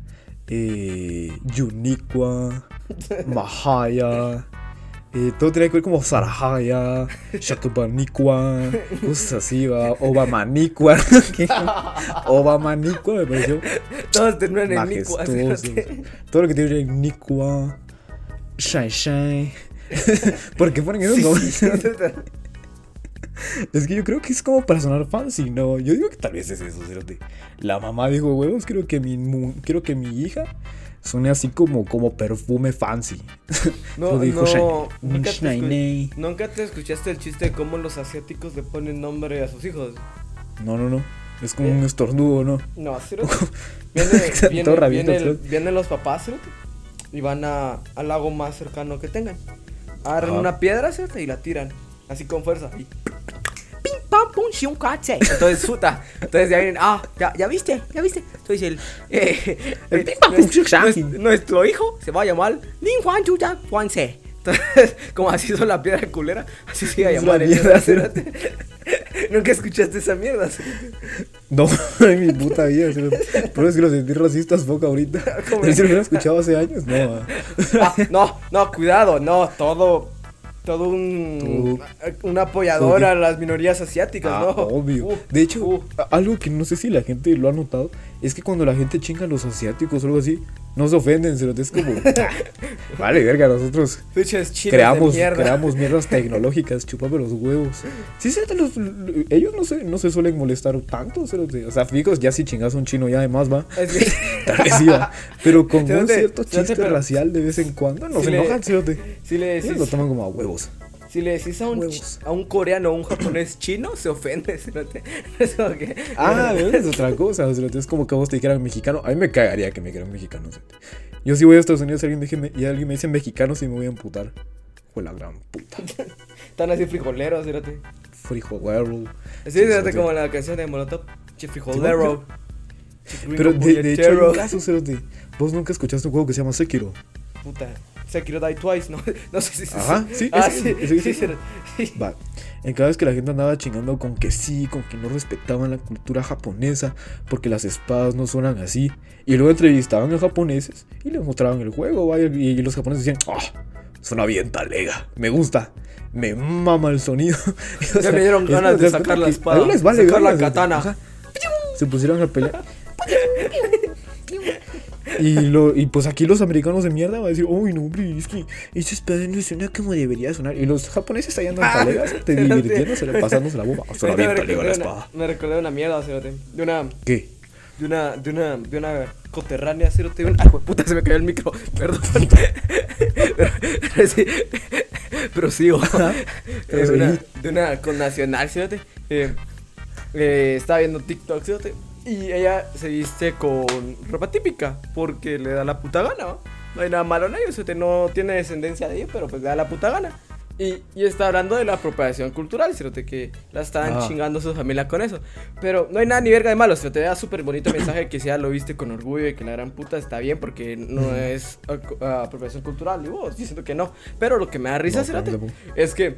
eh, Yuniqua, Mahaya, eh, todo tenía que ver como Sarahaya, Shakubaniqua, cosas así, va, Obamaniqua, ¿qué? Obamaniqua me pareció Todos terminan en Nico, así, majestuoso. cerote. Todo lo que tiene en Niqua, Shai Shai. ¿Por qué ponen esos Sí, nombres? Sí. Es que yo creo que es como para sonar fancy, ¿no? Yo digo que tal vez es eso, cerote. La mamá dijo, huevos, quiero que mi, quiero que mi hija suene así como, como perfume fancy. No, dijo no, nunca te, nunca te escuchaste el chiste de cómo los asiáticos le ponen nombre a sus hijos. No, no, no. Es como un estornudo, ¿no? No, cerote. Viene, Todo viene, rabito, viene, el- cerote. vienen los papás, y van a, al lago más cercano que tengan. Agarran una piedra, cerote, y la tiran, así con fuerza. Y pim, pam. Entonces, puta. Entonces ya vienen, ah, ya, ya viste, ya viste. Entonces el, eh, El eh, pim, pam, pum, nuestro, nuestro- hijo se va a llamar Lin Juan Chuya Juan Se. Entonces, como así hizo la piedra culera, así se iba a llamar mierda. Nunca escuchaste esa mierda. No, en mi puta vida. cerote. Pero es que los sentí racistas poco ahorita. Pero si lo hubiera escuchado hace años, no. ah. Ah, no, no, cuidado, no, todo, todo un, un apoyador Todo. a las minorías asiáticas, Ah, ¿no? obvio. Uh, de hecho, uh. algo que no sé si la gente lo ha notado es que cuando la gente chinga a los asiáticos o algo así, no se ofenden, cerote. Es como. Vale, verga, nosotros creamos, mierda. creamos mierdas tecnológicas, chupame los huevos. Sí, sí, los- ellos no se, no se suelen molestar tanto, cerote. o sea, fijos, ya si chingas a un chino ya además va. Tal vez. Pero con un cierto chiste racial de vez en cuando nos Si le- enojan, cerote. Si le Ellos decís, lo toman como a huevos. Si le decís a un, a un coreano o un japonés chino, se ofende. Es como que. Ah, es otra cosa. Es como que a vos te dijeran mexicano. A mí me cagaría que me dijeran mexicano. Yo si voy a Estados Unidos y alguien me, dije- y alguien me dice mexicano, sí me voy a amputar. Fue la gran puta. Están así frijoleros, cerote. Frijolero. Sí, cerote. como la canción de Molotov. Che frijolero. Pero de, de hecho hay puñetero. un caso, cerote. Vos nunca escuchaste un juego que se llama Sekiro. Puta. Sekiro Die Twice, ¿no? No sé si. Ajá, sí, Ah, sí, sí, cerote, sí. Va. En cada vez que la gente andaba chingando con que sí, con que no respetaban la cultura japonesa, porque las espadas no suenan así. Y luego entrevistaban a japoneses y les mostraban el juego, ¿va? y, los japoneses decían, ah, suena bien talega, me gusta, me mama el sonido. O Ya me dieron ganas de sacar la espada, les vale sacar la verga, katana. ajá. Se pusieron a pelear. Y, lo, y pues aquí los americanos de mierda van a decir, uy, no, hombre, es que esa espada no suena como debería sonar. Y los japoneses ahí andan talegas, te divirtiéndose, pasándose la bomba. Suena bien me, talega la espada. una, me recordé una mierda, cerote. De una. ¿Qué? De una, de una, de una coterránea, cerote. de un- Ay, puta, se me cayó el micro. Perdón. pero, pero sí. Pero sigo. de, una, seguí. de una connacional, cerote. Eh, eh, estaba viendo TikTok, cerote. Y ella se viste con ropa típica. Porque le da la puta gana, ¿no? No hay nada malo en ello, cerote. No tiene descendencia de ello, pero pues le da la puta gana. Y, y está hablando de la apropiación cultural, cerote, que la estaban Ah. chingando su familia con eso. Pero no hay nada ni verga de malo, se te da súper bonito mensaje que si ya lo viste con orgullo y que la gran puta está bien porque no es ah, apropiación cultural. Y vos diciendo que no. Pero lo que me da risa, No, es que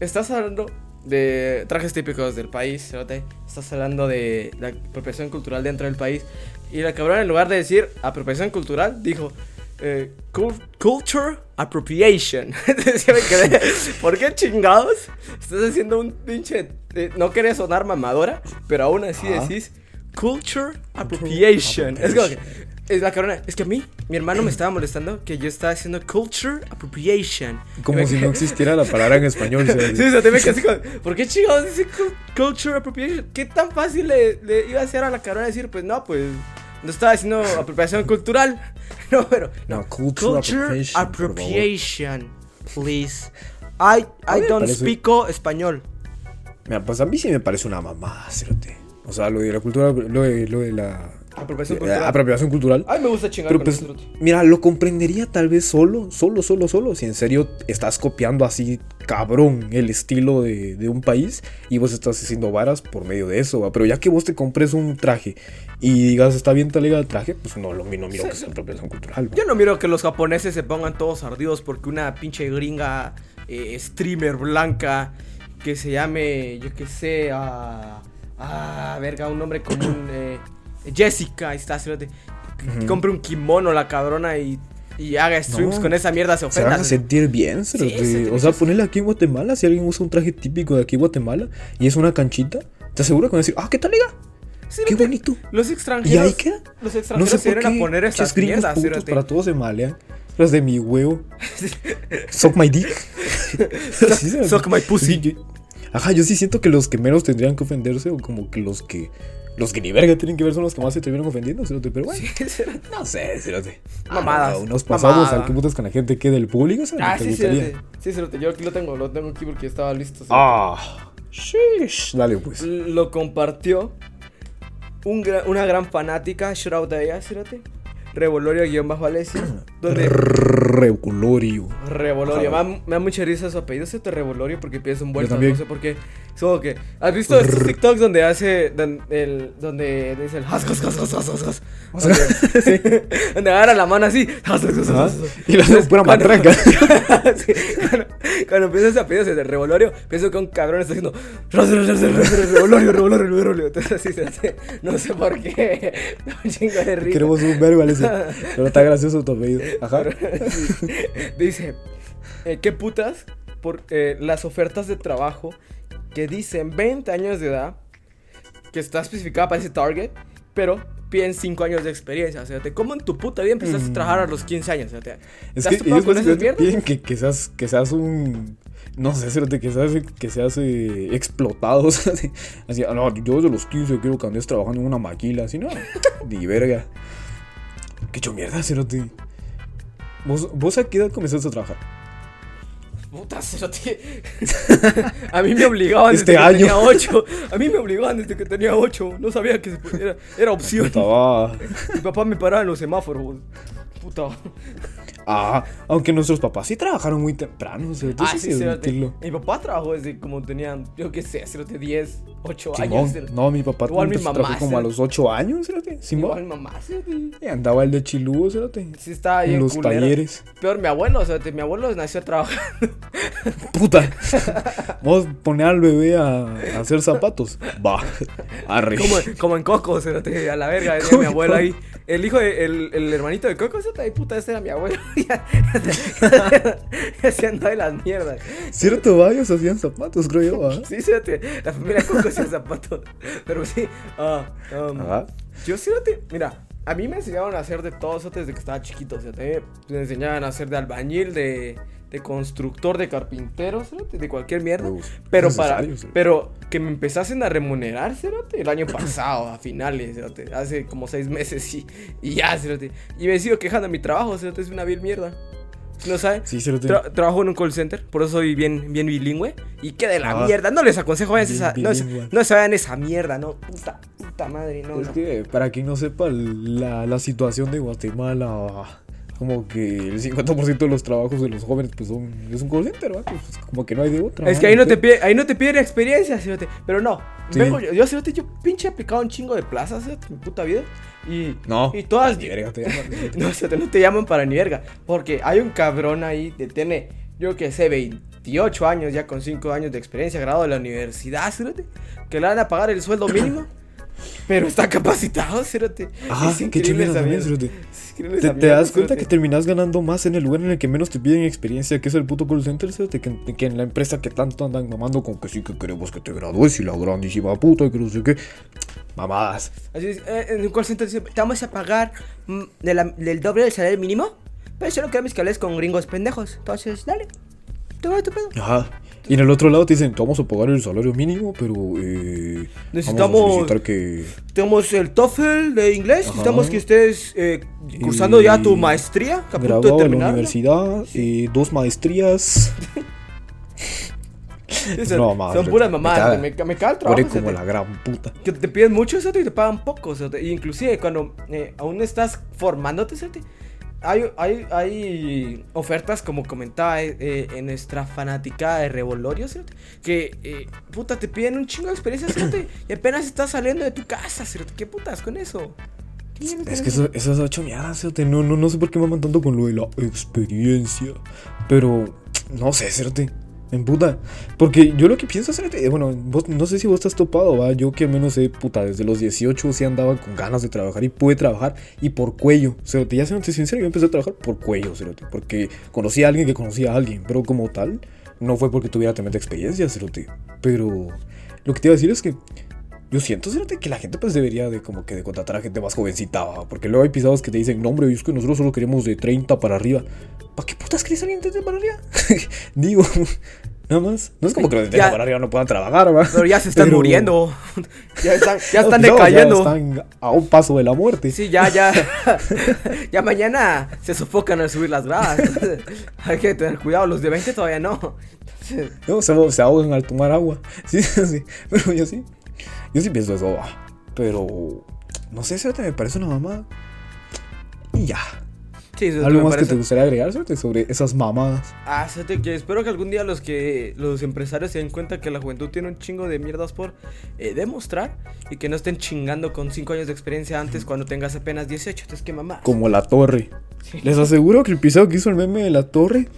estás hablando de trajes típicos del país, cerote. Estás hablando de la apropiación cultural dentro del país. Y la cabrona, en lugar de decir apropiación cultural, dijo. eh, cul- culture appropriation. Entonces yo me quedé, ¿por qué chingados? Estás haciendo un pinche. eh, no querés sonar mamadora, pero aún así decís culture appropriation. Es como que. Es la cabrona, es que a mí, mi hermano me estaba molestando que yo estaba haciendo culture appropriation. Como si no existiera la palabra en español. ¿sabes? Sí, o sea, te me quedé así como, ¿por qué chingados dice cul- culture appropriation? ¿Qué tan fácil le, le iba a hacer a la cabrona decir, pues no, pues no estaba haciendo apropiación cultural? No, pero No, culture appropriation, por favor. appropriation, please. I, I don't parece- speak español. Mira, pues a mí sí me parece una mamada, cerote. O sea, lo de la cultura, lo de, lo de la Apropiación eh, cultural. apropiación cultural. Ay, me gusta chingar Pero con pues, mira, lo comprendería tal vez solo, solo, solo, solo, si en serio estás copiando así cabrón el estilo de, de un país y vos estás haciendo varas por medio de eso, ¿va? pero ya que vos te compres un traje y digas está bien talega el traje, pues no, lo, no miro que sea apropiación cultural. ¿va? Yo no miro que los japoneses se pongan todos ardidos porque una pinche gringa eh, streamer blanca que se llame, yo qué sé, a. Ah, verga, un nombre común. eh, Jessica, ahí está, cerote, que Compre un kimono la cabrona y, y haga streams No, con esa mierda, se Se ofenda. van a sentir bien, se O sea, ponerle aquí en Guatemala, si alguien usa un traje típico de aquí en Guatemala y es una canchita, te aseguro que van a decir, ah, ¿qué talega? Cerote, Qué bonito. Los Y extranjeros. ahí queda. Los No extranjeros sé se vienen a poner esas mierdas, putos para todos se malean. Los de mi huevo. Suck my dick. Sí. Suck my pussy. Sí, Ajá, yo sí siento que los que menos tendrían que ofenderse o como que los que los que ni verga tienen que ver son los que más se terminan ofendiendo, cerote, pero bueno. Sí. No sé, cerote. Mamadas. Ah, Nos pasamos Mamada. al que putas con la gente que del público, cerote, Ah, ¿te sí, cerote. Sí, cerote. Yo aquí lo tengo, lo tengo aquí porque estaba listo. Ah, shish. Dale pues. lo compartió un gra- una gran fanática, shout out a ella, cerote. Revolorio-Valencia. donde Revolorio. Revolorio, me da, me da mucha risa su apellido, te Revolorio porque pienso en vueltas, también. no sé por qué. Es como que, ¿has visto estos TikToks donde hace, don- el, donde dice el has, has, has, has? Donde, sí, donde agarra la mano así. Y la hace pura Cuando- matraca. Sí, cuando, cuando empieza ese apellido de Revolorio, pienso que un cabrón está haciendo Revolorio, Revolorio, Revolorio. Entonces así se hace, no sé por qué, un chingo de risa. Queremos un verbo, Alex. Pero está gracioso tu apellido. Ajá. Sí. Dice, eh, ¿qué putas? Por eh, las ofertas de trabajo que dicen 20 años de edad, que está especificada para ese target, pero piden 5 años de experiencia. O sea, te como en tu puta vida empezaste a trabajar a los 15 años. O sea, te, Es ¿te que ellos con esas piden que, que seas, que seas un. No sé, cerote, que seas, que seas eh, explotado. o sea, así, "Ah, no, yo desde los 15 quiero que andes trabajando en una maquila. Así, no, ni verga. Qué hecho mierda, cerote. ¿Vos, ¿Vos a qué edad comenzaste a trabajar? Puta, cerote. A mí me obligaban Este desde que año. tenía 8. A mí me obligaban desde que tenía 8. No sabía que se era, opción. Estaba. Mi papá me paraba en los semáforos. Puta. Ah, aunque nuestros papás sí trabajaron muy temprano. cerote, Ah, eso sí, sí, cerote. Mi papá trabajó desde como tenían, yo qué sé, cerote, 10, 8 Simón. años. cerote. No, mi papá Igual mi mamá, trabajar como a cerote. los 8 años, cerote. Igual Simón. mi mamá, cerote. Y andaba el de Chilúo, cerote. Sí, estaba ahí En los talleres. Peor, mi abuelo, o sea, mi abuelo nació trabajando. Puta. Vamos a poner al bebé a, a hacer zapatos. Va. Arre. Como, como en Coco, o sea, a la verga, decía mi abuelo ahí. El hijo, de- el, el hermanito de Coco, sea, ahí puta, ese era mi abuelo. Haciendo ahí las mierdas. Cierto, varios hacían zapatos, creo yo. ¿ah? Sí, fíjate, la familia Coco hacía zapatos. Pero sí, ah, um, Ajá. yo fíjate, mira, a mí me enseñaron a hacer de todo eso desde que estaba chiquito. O sea, también me enseñaban a hacer de albañil, de, de constructor, de carpintero, de cualquier mierda. Uf, Pero para, sí. pero que me empezasen a remunerar, fíjate, el año pasado, a finales, hace como seis meses y, y ya. Y me sigo quejando de mi trabajo, es una vil mierda. ¿No saben? Sí, cerote. Tra- trabajo en un call center, por eso soy bien, bien bilingüe. Y que de la Ah. mierda. No les aconsejo, vayan esa, no, se- no se vayan esa mierda, no. Puta, puta madre, no. Es no. que, para quien no sepa, la, la situación de Guatemala, como que el 50% de los trabajos de los jóvenes, pues son, es un call center, ¿va? Pues como que no hay de otra. Es que ahí no te piden, ahí no te piden experiencia, fíjate. Pero no, Sí. vengo yo, yo, fíjate, yo pinche he aplicado un chingo de plazas, en mi puta vida. Y, No. y todas. Ni verga te llaman. no, fíjate, no te llaman para ni verga. Porque hay un cabrón ahí que tiene, yo que sé, 28 años, ya con 5 años de experiencia, graduado de la universidad, fíjate, que le van a pagar el sueldo mínimo. Pero está capacitado, fíjate. Ah, Es qué chingada también, cerote. ¿Te, te das cuenta que terminas ganando más en el lugar en el que menos te piden experiencia, que es el puto call center, cerote, que, que en la empresa que tanto andan mamando con que sí que queremos que te gradúes y la grandísima puta y que no sé qué? Mamadas. Así es, eh, en un call center dice, te vamos a pagar mm, de la- del doble del salario mínimo, pero solo queremos que hables con gringos pendejos. Entonces, dale. Tú va tu pedo. Ajá. Y en el otro lado te dicen, te vamos a pagar el salario mínimo, pero eh, Necesitamos- vamos a que... Tenemos el TOEFL de inglés, Ajá. necesitamos que estés eh, cursando ya tu maestría, que a punto de de la terminar. universidad, dos maestrías. son, No, mamá, son puras mamadas, me, ca- me caga el trabajo. Como te- la gran puta. que te piden mucho eso y te pagan poco. o sea, te- y inclusive cuando eh, aún estás formándote, ¿sí? Hay, hay, hay ofertas, como comentaba eh, eh, en nuestra fanática de Revolorio, ¿sí? que eh, puta, te piden un chingo de experiencia ¿sí? y apenas estás saliendo de tu casa. ¿sí? ¿Qué putas con eso? ¿Qué mierda Es que eso, eso es ocho mierdas, no, no, no sé por qué me aman tanto con lo de la experiencia. Pero, no sé, cerote. En puta. Porque yo lo que pienso, cerote, eh, bueno, no sé si vos estás topado, va. Yo que al menos sé, puta, desde los 18 sí andaba con ganas de trabajar y pude trabajar. Y por cuello, cerote. Ya siendo sincero, yo empecé a trabajar por cuello, cerote. Porque conocí a alguien que conocía a alguien. Pero como tal, no fue porque tuviera tremenda experiencia, cerote. Pero lo que te iba a decir es que yo siento, cerote, que la gente pues debería de como que de contratar a gente más jovencita, ¿va? porque luego hay pisados que te dicen, no hombre, es que nosotros solo queremos de 30 para arriba. ¿Para qué putas querés alguien de 30 para arriba? Digo, nada más. No es como que los de 30 Ya. no puedan trabajar, ¿va? Pero ya se están Pero- muriendo. ya están, ya están decayendo. están a un paso de la muerte. Sí, ya, ya. ya mañana se sofocan al subir las gradas. Entonces, hay que tener cuidado. Los de 20 todavía no. No, se, se ahogan al tomar agua. Sí, sí. Pero yo sí. Yo sí pienso eso. Pero, no sé, cerote, me parece una mamada. Y ya. Sí, eso ¿Algo más que te gustaría agregar sobre esas mamadas? Ah, que espero que algún día los que los empresarios se den cuenta que la juventud tiene un chingo de mierdas por eh, demostrar y que no estén chingando con 5 años de experiencia antes cuando tengas apenas 18. Entonces, ¿qué mamá? Como la torre. Sí. Les aseguro que el pisado que hizo el meme de la torre.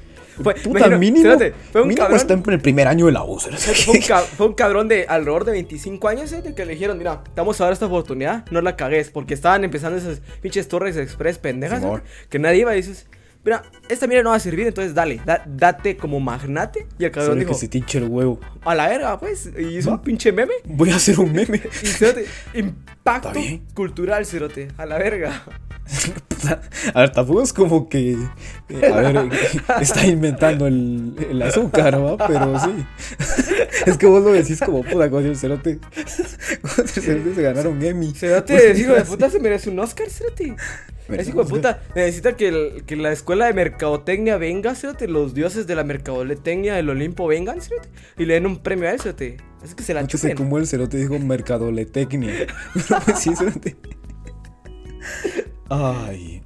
Fue- puta, imagino- mínimo. espérate, fue un mínimo cabrón- está en el primer año de la. Fue un, ca- fue un cabrón de alrededor de 25 años ¿eh? de que le dijeron, mira, te vamos a dar esta oportunidad, no la cagues, porque estaban empezando esas pinches torres express pendejas. ¿eh? que nadie iba y dices, mira, esta mierda no va a servir, entonces dale, da- date como magnate. Y el cabrón dijo, que se te hinche el huevo. a la verga, pues. Y es Va. un pinche meme. Voy a hacer un meme. Y cerote, impacto cultural, cerote, a la verga. A ver, tampoco es como que. eh, A ver, está inventando el, el azúcar, ¿va? Pero sí. Es que vos lo decís como puta cosa. El cerote. El cerote se ganaron Emmy. Cerote, hijo de puta se merece un Oscar, cerote. Ese hijo de puta necesita que, el- que la escuela de mercadotecnia venga, cerote. Los dioses de la mercadotecnia del Olimpo vengan, cerote. Y le den un premio a él, cerote. Así que se la No chupen. cómo el cerote dijo mercadoletecnia. Pero pues sí, cerote. Ay.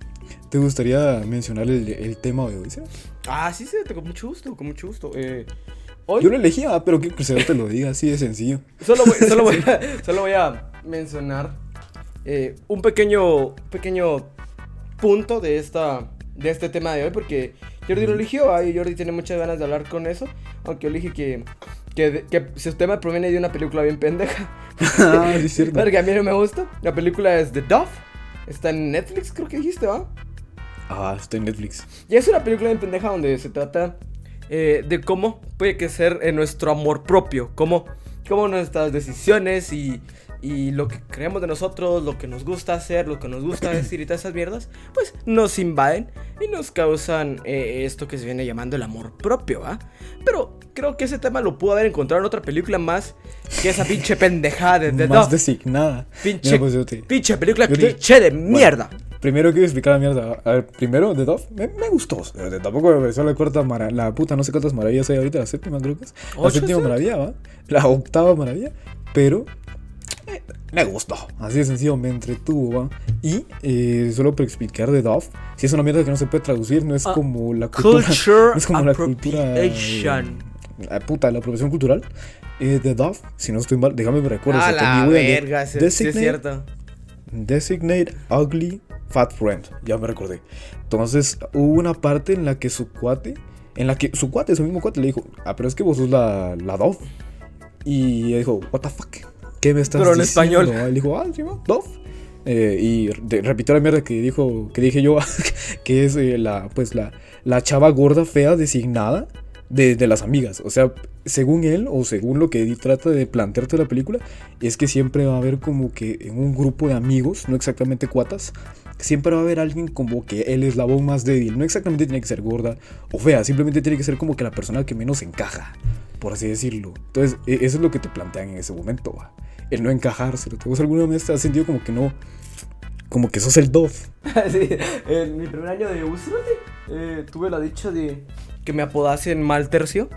¿Te gustaría mencionar el, el tema de hoy, cerote? Ah, sí, cerote, con mucho gusto, con mucho gusto. Eh, hoy Yo lo elegía, pero que el cerote lo diga, así de sencillo. Solo voy, solo voy, a, solo voy a mencionar eh, un pequeño, pequeño punto de, esta, de este tema de hoy, porque Jordi lo eligió, ah, y Jordi tiene muchas ganas de hablar con eso, aunque yo le dije que, que, que su tema proviene de una película bien pendeja. Ah, sí, es cierto. Porque a mí no me gusta. La película es The Dove, está en Netflix, creo que dijiste, ¿va? Ah, está en Netflix. Y es una película bien pendeja donde se trata eh, de cómo puede que ser eh, nuestro amor propio, cómo, cómo nuestras decisiones y, y lo que creemos de nosotros, lo que nos gusta hacer, lo que nos gusta decir y todas esas mierdas, pues nos invaden y nos causan eh, esto que se viene llamando el amor propio, ¿va? Pero creo que ese tema lo pudo haber encontrado en otra película más que esa pinche pendejada de The Más Dove. designada. Pinche, Mira, pues, yo te- pinche película yo te- cliché de mierda. Primero quiero explicar la mierda. A ver, primero, The Dove, me, me gustó. Tampoco me pareció la cuarta mara- la puta, no sé cuántas maravillas hay ahorita, la séptima creo que es. La ¿Ocho, séptima maravilla, ¿va? La octava maravilla, pero eh, me gustó. Así de sencillo, me entretuvo, ¿va? Y eh, solo para explicar The Dove, si es una mierda que no se puede traducir, no es Ah, como la cultura. Culture no es como la cultura. eh, la puta, la apropiación cultural. Eh, The Dove, si no estoy mal, déjame me recuerdo. A o sea, la de verga, sí es Designate- cierto. Designate Ugly Fat Friend. Ya me recordé. Entonces hubo una parte en la que su cuate, en la que su cuate, su mismo cuate, le dijo: Ah, pero es que vos sos la, la Dove. Y dijo: What the fuck? ¿Qué me estás Pero en diciendo? español. Él dijo: Ah. Eh, y de- repitió la mierda que dijo que dije yo que es eh, la pues la, la chava gorda fea designada de, de las amigas o sea según él o según lo que trata de plantearte la película es que siempre va a haber como que en un grupo de amigos no exactamente cuatas siempre va a haber alguien como que el eslabón más débil no exactamente tiene que ser gorda o fea simplemente tiene que ser como que la persona que menos encaja por así decirlo entonces e- eso es lo que te plantean en ese momento va el no encajarse ¿Vos alguna vez te has sentido como que no como que sos el Dove. sí, en mi primer año de Usrote eh, tuve la dicha de que me apodasen mal tercio.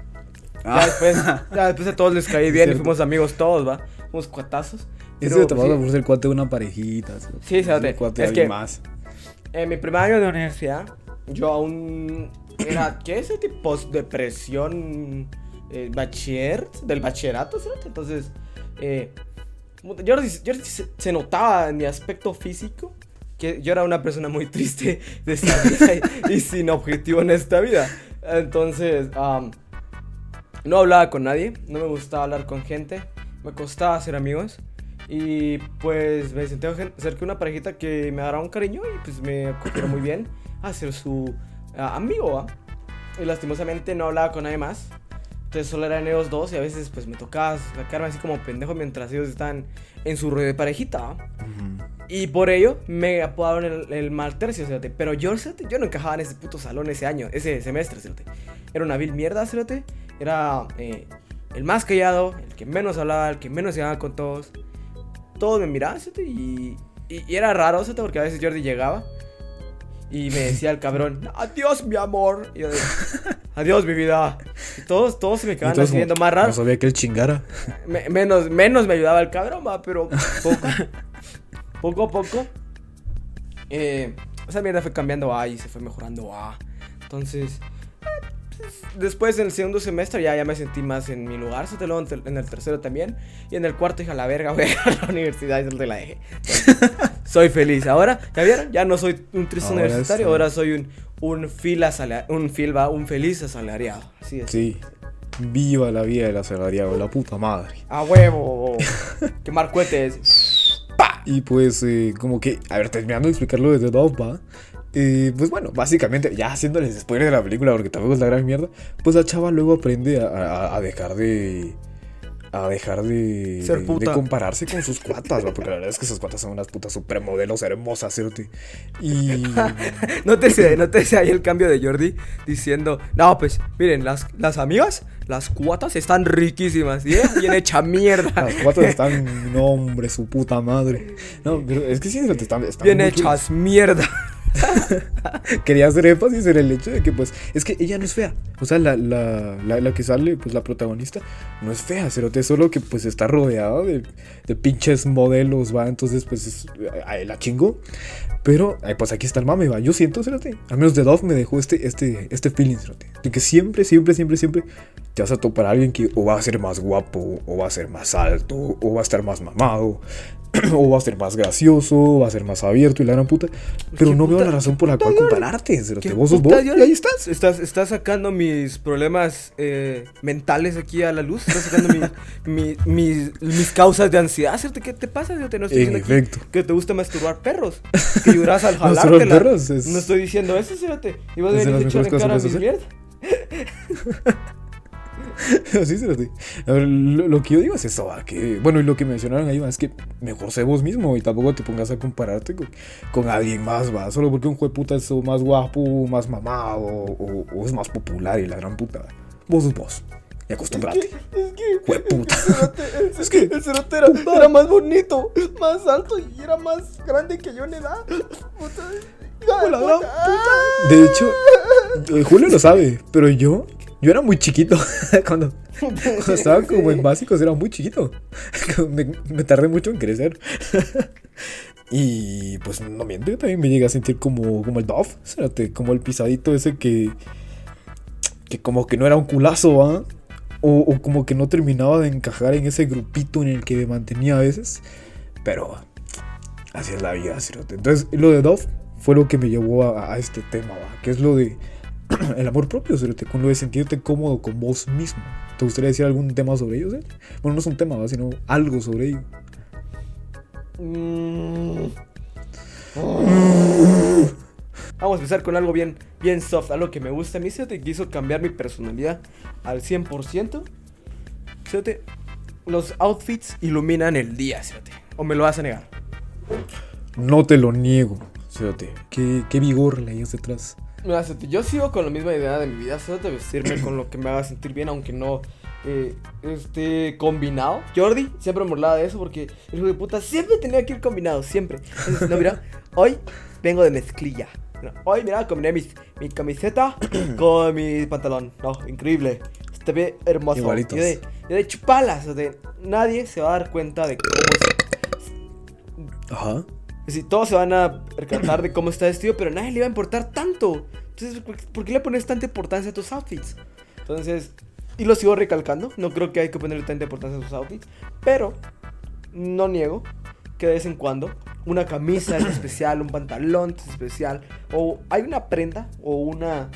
Ya, después, ya después a todos les caí bien y fuimos amigos todos, ¿va? Fuimos cuatazos. Pero, te vas a sí, por ser cuate de una parejita. ¿sí? Sí, Ser fíjate, cuate de es alguien que- más. En mi primer año de universidad, yo aún era, ¿qué es ese tipo? Depresión, eh, bachiller, del bachillerato, ¿cierto? Entonces, eh, yo, yo se, se notaba en mi aspecto físico que yo era una persona muy triste de esta vida y, y sin objetivo en esta vida. Entonces, am, no hablaba con nadie, no me gustaba hablar con gente, me costaba hacer amigos. Y pues me senté cerca de una parejita que me dará un cariño y pues me acogieron muy bien a ser su amigo. Y lastimosamente no hablaba con nadie más. Entonces solo eran ellos dos y a veces pues me tocaba sacarme así como pendejo mientras ellos están en su rollo de parejita, ¿va? Y por ello me apodaron el, el mal tercio. Pero yo, no encajaba en ese puto salón ese año, ese semestre. Era una vil mierda. Era eh, el más callado, el que menos hablaba, el que menos se llevaba con todos. Todos me miraban, cerote, y, y, y era raro, cerote, porque a veces Jordi llegaba y me decía el cabrón, adiós mi amor. Y yo de, adiós mi vida. Y todos, todos se me quedaban Entonces, como, más raro. No sabía que él chingara. Me- menos, menos me ayudaba el cabrón, pero poco, poco a poco. eh, esa mierda fue cambiando A y se fue mejorando A. Entonces, eh, pues, después en el segundo semestre ya, ya me sentí más en mi lugar. lo- en el tercero también. Y en el cuarto dije a la verga, voy a la universidad y te la dejé. Entonces, soy feliz. Ahora, ¿ya vieron? Ya no soy un triste Ahora universitario, sí. ahora soy un, un, fil un, fil, va, un feliz asalariado. Así es. Sí. Viva la vida del asalariado, la puta madre. A huevo. Quemar cohetes. Y pues, eh, como que, a ver, terminando de explicar lo de Eh, pues bueno, básicamente, ya haciéndoles spoiler de la película, porque tampoco es la gran mierda, pues la chava luego aprende a, a- a dejar de. A dejar de, Ser de- de compararse con sus cuatas, ¿va? porque la verdad es que sus cuatas son unas putas supermodelos hermosas, ¿cierto? Y. Nótese, nótese ahí el cambio de Jordi diciendo, no, pues, miren, las, las amigas, las cuatas están riquísimas, y ella bien hecha mierda. Las cuatas están. No, hombre, su puta madre. No, pero es que sí, te están, están Bien hechas mierda. Quería hacer énfasis en el hecho de que, pues, es que ella no es fea. O sea, la, la, la, que sale, pues, la protagonista, no es fea, cerote, solo que, pues, está rodeada de, pinches modelos, va. Entonces, pues, es, la chingo. Pero, pues, aquí está el mame, va. Yo siento, cerote, al menos de Dove me dejó este, este, este feeling, cerote. De que siempre, siempre, siempre, siempre te vas a topar a alguien que o va a ser más guapo, o va a ser más alto, o va a estar más mamado. O va a ser más gracioso, va a ser más abierto y la gran puta. Pero ¿Qué no veo la razón por la cual compararte. cerote. ¿Qué Vos sos vos y ahí estás. Estás, estás sacando mis problemas eh, mentales aquí a la luz. Estás sacando mi- mi- mis, mis causas de ansiedad. ¿Qué te pasa? Yo te no estoy En diciendo efecto. que te gusta masturbar perros. Que lloras al jalártela. perros es- No estoy diciendo eso, fíjate. Y vas a venir a echar mejores en cosas cara que mis puedes Así se. A ver, lo, lo que yo digo es eso, va, que, bueno, y lo que mencionaron ahí, va, es que mejor sé vos mismo y tampoco te pongas a compararte con, con alguien más, va, solo porque un jueputa es o más guapo, más mamado o, o es más popular y la gran puta. Vos sos vos. Y acostumbrate. Es que. Jueputa. Es que el cerote era, era más bonito, más alto y era más grande que yo en edad. Puta, puta. De hecho, eh, Julio lo sabe, pero yo, yo era muy chiquito cuando, estaba como en básicos, era muy chiquito. Me, tardé mucho en crecer. Y pues no miento, yo también me llegué a sentir como, como el Dove, como el pisadito ese que, que como que no era un culazo, ¿va? O, como que no terminaba de encajar en ese grupito en el que me mantenía a veces. Pero así es la vida, cerote. Entonces, lo de Dove fue lo que me llevó a, a este tema, ¿va? Que es lo de el amor propio, cerote, con lo de sentirte cómodo con vos mismo. ¿Te gustaría decir algún tema sobre ello, cerote? Bueno, no es un tema, ¿va? sino algo sobre ello. Mm. Vamos a empezar con algo bien, bien soft, algo que me gusta. A mí se te quiso cambiar mi personalidad al 100%. Fíjate, los outfits iluminan el día, fíjate. O me lo vas a negar. No te lo niego, cerote. ¿Qué, qué vigor le hay detrás? Mira, yo sigo con la misma idea de mi vida, fíjate, vestirme con lo que me haga sentir bien, aunque no eh, esté combinado. Jordi siempre me burlaba de eso porque el hijo de puta siempre tenía que ir combinado, siempre. Entonces, no, mira, hoy vengo de mezclilla. Mira, Hoy, mira, combiné mis- mi camiseta con mi pantalón. No, increíble. Se ve hermoso. Igualitos. Yo de, yo de chupalas, o de, nadie se va a dar cuenta de cómo es Ajá. Es todos se van a percatar de cómo está vestido, pero a nadie le va a importar tanto. Entonces, ¿por qué- ¿por qué le pones tanta importancia a tus outfits? Entonces, y lo sigo recalcando, no creo que hay que ponerle tanta importancia a tus outfits, pero no niego que de vez en cuando una camisa es especial, un pantalón es especial, o hay una prenda o una,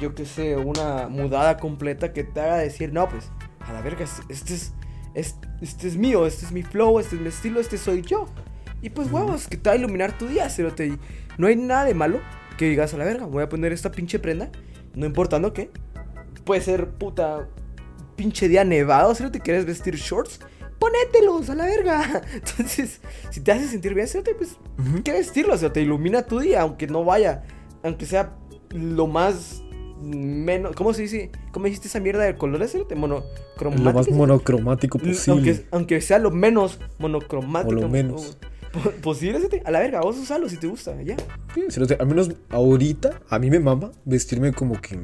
yo qué sé, una mudada completa que te haga decir, no, pues, a la verga, es- este es, es- este es mío, este es mi flow, este es mi estilo, este soy yo. Y pues, huevos, que te va a iluminar tu día, cerote. Y no hay nada de malo que digas a la verga, voy a poner esta pinche prenda, no importando qué. Puede ser puta pinche día nevado, si no te quieres vestir shorts, ponételos a la verga. Entonces, si te hace sentir bien, cerote, pues. ¿qué vestirlo? O sea, te ilumina tu día, aunque no vaya, aunque sea lo más menos, ¿cómo se dice? ¿Cómo dijiste esa mierda de colores? cerote? Monocromático. Lo más monocromático posible. Aunque, aunque sea lo menos monocromático. O lo menos. O- po- posible, cerote, a la verga, vos usalo si te gusta, ya. Sí, cerote, al menos ahorita a mí me mama vestirme como que,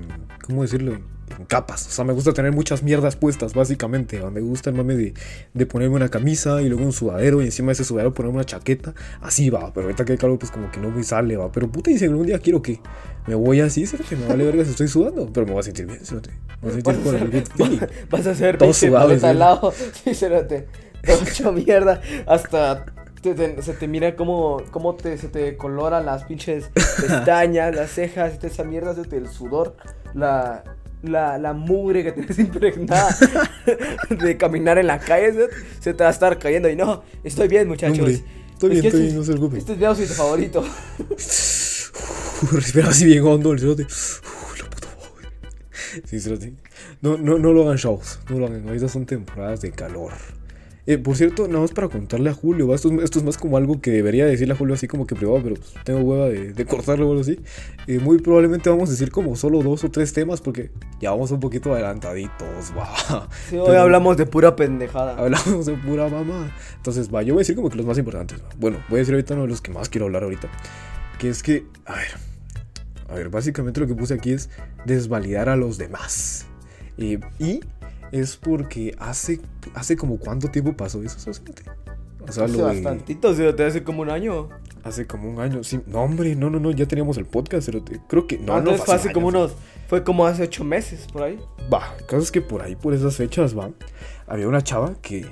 ¿cómo decirlo? En, capas. O sea, me gusta tener muchas mierdas puestas, básicamente. Me gusta el mame de, de ponerme una camisa y luego un sudadero y encima de ese sudadero ponerme una chaqueta. Así va, pero ahorita que hay calor pues como que no me sale, va. Pero puta, y si algún día quiero que me voy así, cerote, me vale verga si estoy sudando. Pero me voy a sentir bien, cerote. Me voy a sentir con el good feeling. Vas a hacer Todo sudado, al lado. Sí, cerote. Todo hecho mierda. Hasta te- te- se te mira cómo, cómo te, se te coloran las pinches pestañas, las cejas, y toda esa mierda, el sudor, la, la, la mugre que tienes impregnada de caminar en la calle, se, se te va a estar cayendo. Y no, estoy bien, muchachos. Hombre, estoy Es bien, estoy este bien, no se preocupen. Este es mi outfit favorito. respiraba así bien hondo el cerote. La puta madre. Sí, cerote. No, no, no lo hagan shows. No lo hagan. Ahorita son temporadas de calor. Eh, por cierto, nada más para contarle a Julio. Esto, es- esto es más como algo que debería decirle a Julio así como que privado, pero pues, tengo hueva de, de cortarlo o algo así. Eh, muy probablemente vamos a decir como solo dos o tres temas porque ya vamos un poquito adelantaditos, va. Sí, hoy Pero- hablamos de pura pendejada. Hablamos de pura mamá. Entonces, va, yo voy a decir como que los más importantes. va. Bueno, voy a decir ahorita uno de los que más quiero hablar ahorita. Que es que, a ver, a ver, básicamente lo que puse aquí es desvalidar a los demás. Eh, y es porque hace, hace como cuánto tiempo pasó eso, Sosante? O sea, Hace lo de- bastantito, te hace como un año. hace como un año. Sí, no, hombre, no, no, no, ya teníamos el podcast. pero creo que no, No, no, fue hace como unos. Fue como hace ocho meses por ahí. Va, el caso es que por ahí, por esas fechas, va, había una chava que...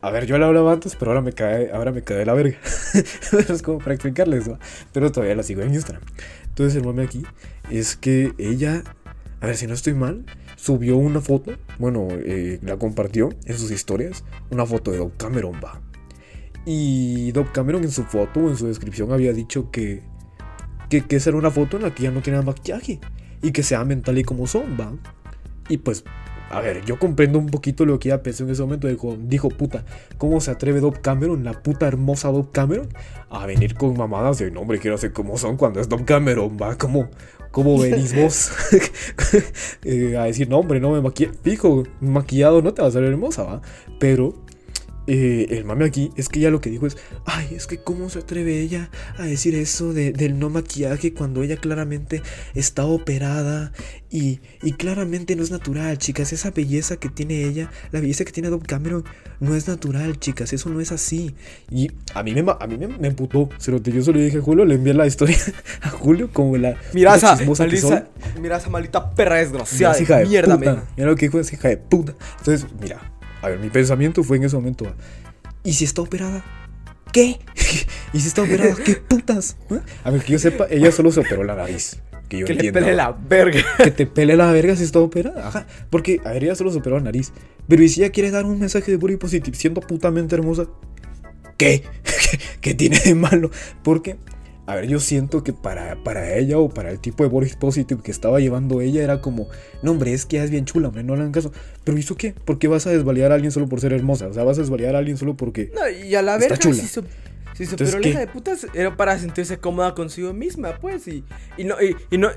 A ver, yo la hablaba antes, pero ahora me cae, ahora me cae de la verga. es como para explicarles, va. Pero todavía la sigo en Instagram. Entonces el mame aquí es que ella, a ver si no estoy mal, subió una foto, bueno, eh, la compartió en sus historias, una foto de Doc Cameron, va. Y Doc Cameron en su foto en su descripción había dicho que, que, que esa era una foto en la que ya no tenía maquillaje y que se amen tal y como son, va. Y pues, a ver, yo comprendo un poquito lo que ella pensó en ese momento. Dijo, dijo puta, ¿cómo se atreve Doc Cameron, la puta hermosa Doc Cameron, a venir con mamadas de, no, hombre, quiero ser como son cuando es Doc Cameron, va? ¿Cómo, cómo venís vos Eh, a decir, no, hombre, no me maquilla? Fijo, maquillado no te va a salir hermosa, va. Pero eh, el mame aquí es que ella lo que dijo es, ay, es que cómo se atreve ella a decir eso de- del no maquillaje cuando ella claramente está operada y, y claramente no es natural, chicas. Esa belleza que tiene ella, la belleza que tiene Dove Cameron, no es natural, chicas. Eso no es así. Y a mí me, a mí me, me emputó. Cerote. Yo solo le dije a Julio, le envié la historia a Julio como la Mira esa, mira esa maldita perra desgraciada. Esa hija de mierda, puta. Mira lo que dijo esa hija de puta. Entonces, mira, a ver, mi pensamiento fue en ese momento. ¿Y si está operada? ¿Qué? ¿Y si está operada? ¿Qué putas? ¿Eh? A ver, que yo sepa, ella solo se operó la nariz. Que yo Que le entienda. pele la verga. Que te pele la verga si está operada. Ajá. Porque, a ver, ella solo se operó la nariz. Pero ¿y si ella quiere dar un mensaje de body positive siendo putamente hermosa? ¿Qué? ¿Qué tiene de malo? Porque, a ver, yo siento que para, para ella o para el tipo de body positive que estaba llevando ella era como, no, hombre, es que es bien chula, hombre, no le hagan caso. Pero ¿hizo qué? ¿Por qué vas a desvalidar a alguien solo por ser hermosa? O sea, vas a desvalidar a alguien solo porque. No, y a la Está verga, chula. si su, si Entonces, pero la ¿qué? hija de putas era para sentirse cómoda consigo misma, pues, y, y no, y, y no,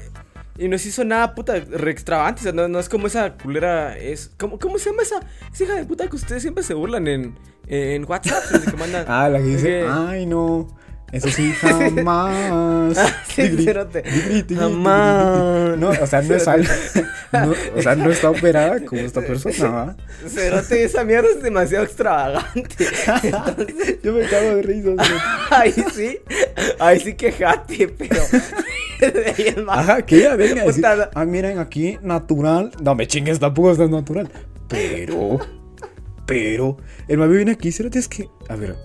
y no se hizo nada puta re extravagante, o sea, no, no es como esa culera, es, ¿cómo, cómo se llama esa, esa hija de puta que ustedes siempre se burlan en, en WhatsApp, que mandan, Ah, la que dice, que- ay, no. Eso sí, jamás. Sí, Digri- cerote. Jamás. No, o sea, no es algo. no, o sea, no está operada como esta persona. ¿va? Cerote, esa mierda es demasiado extravagante, entonces, Yo me cago de risa. ahí sí, ahí sí pero, ahí en más- Ajá, que ella venga a decir, ah, miren, aquí natural. No me chingues, tampoco está natural. Pero, pero, el mami viene aquí, cerote, es que, a ver,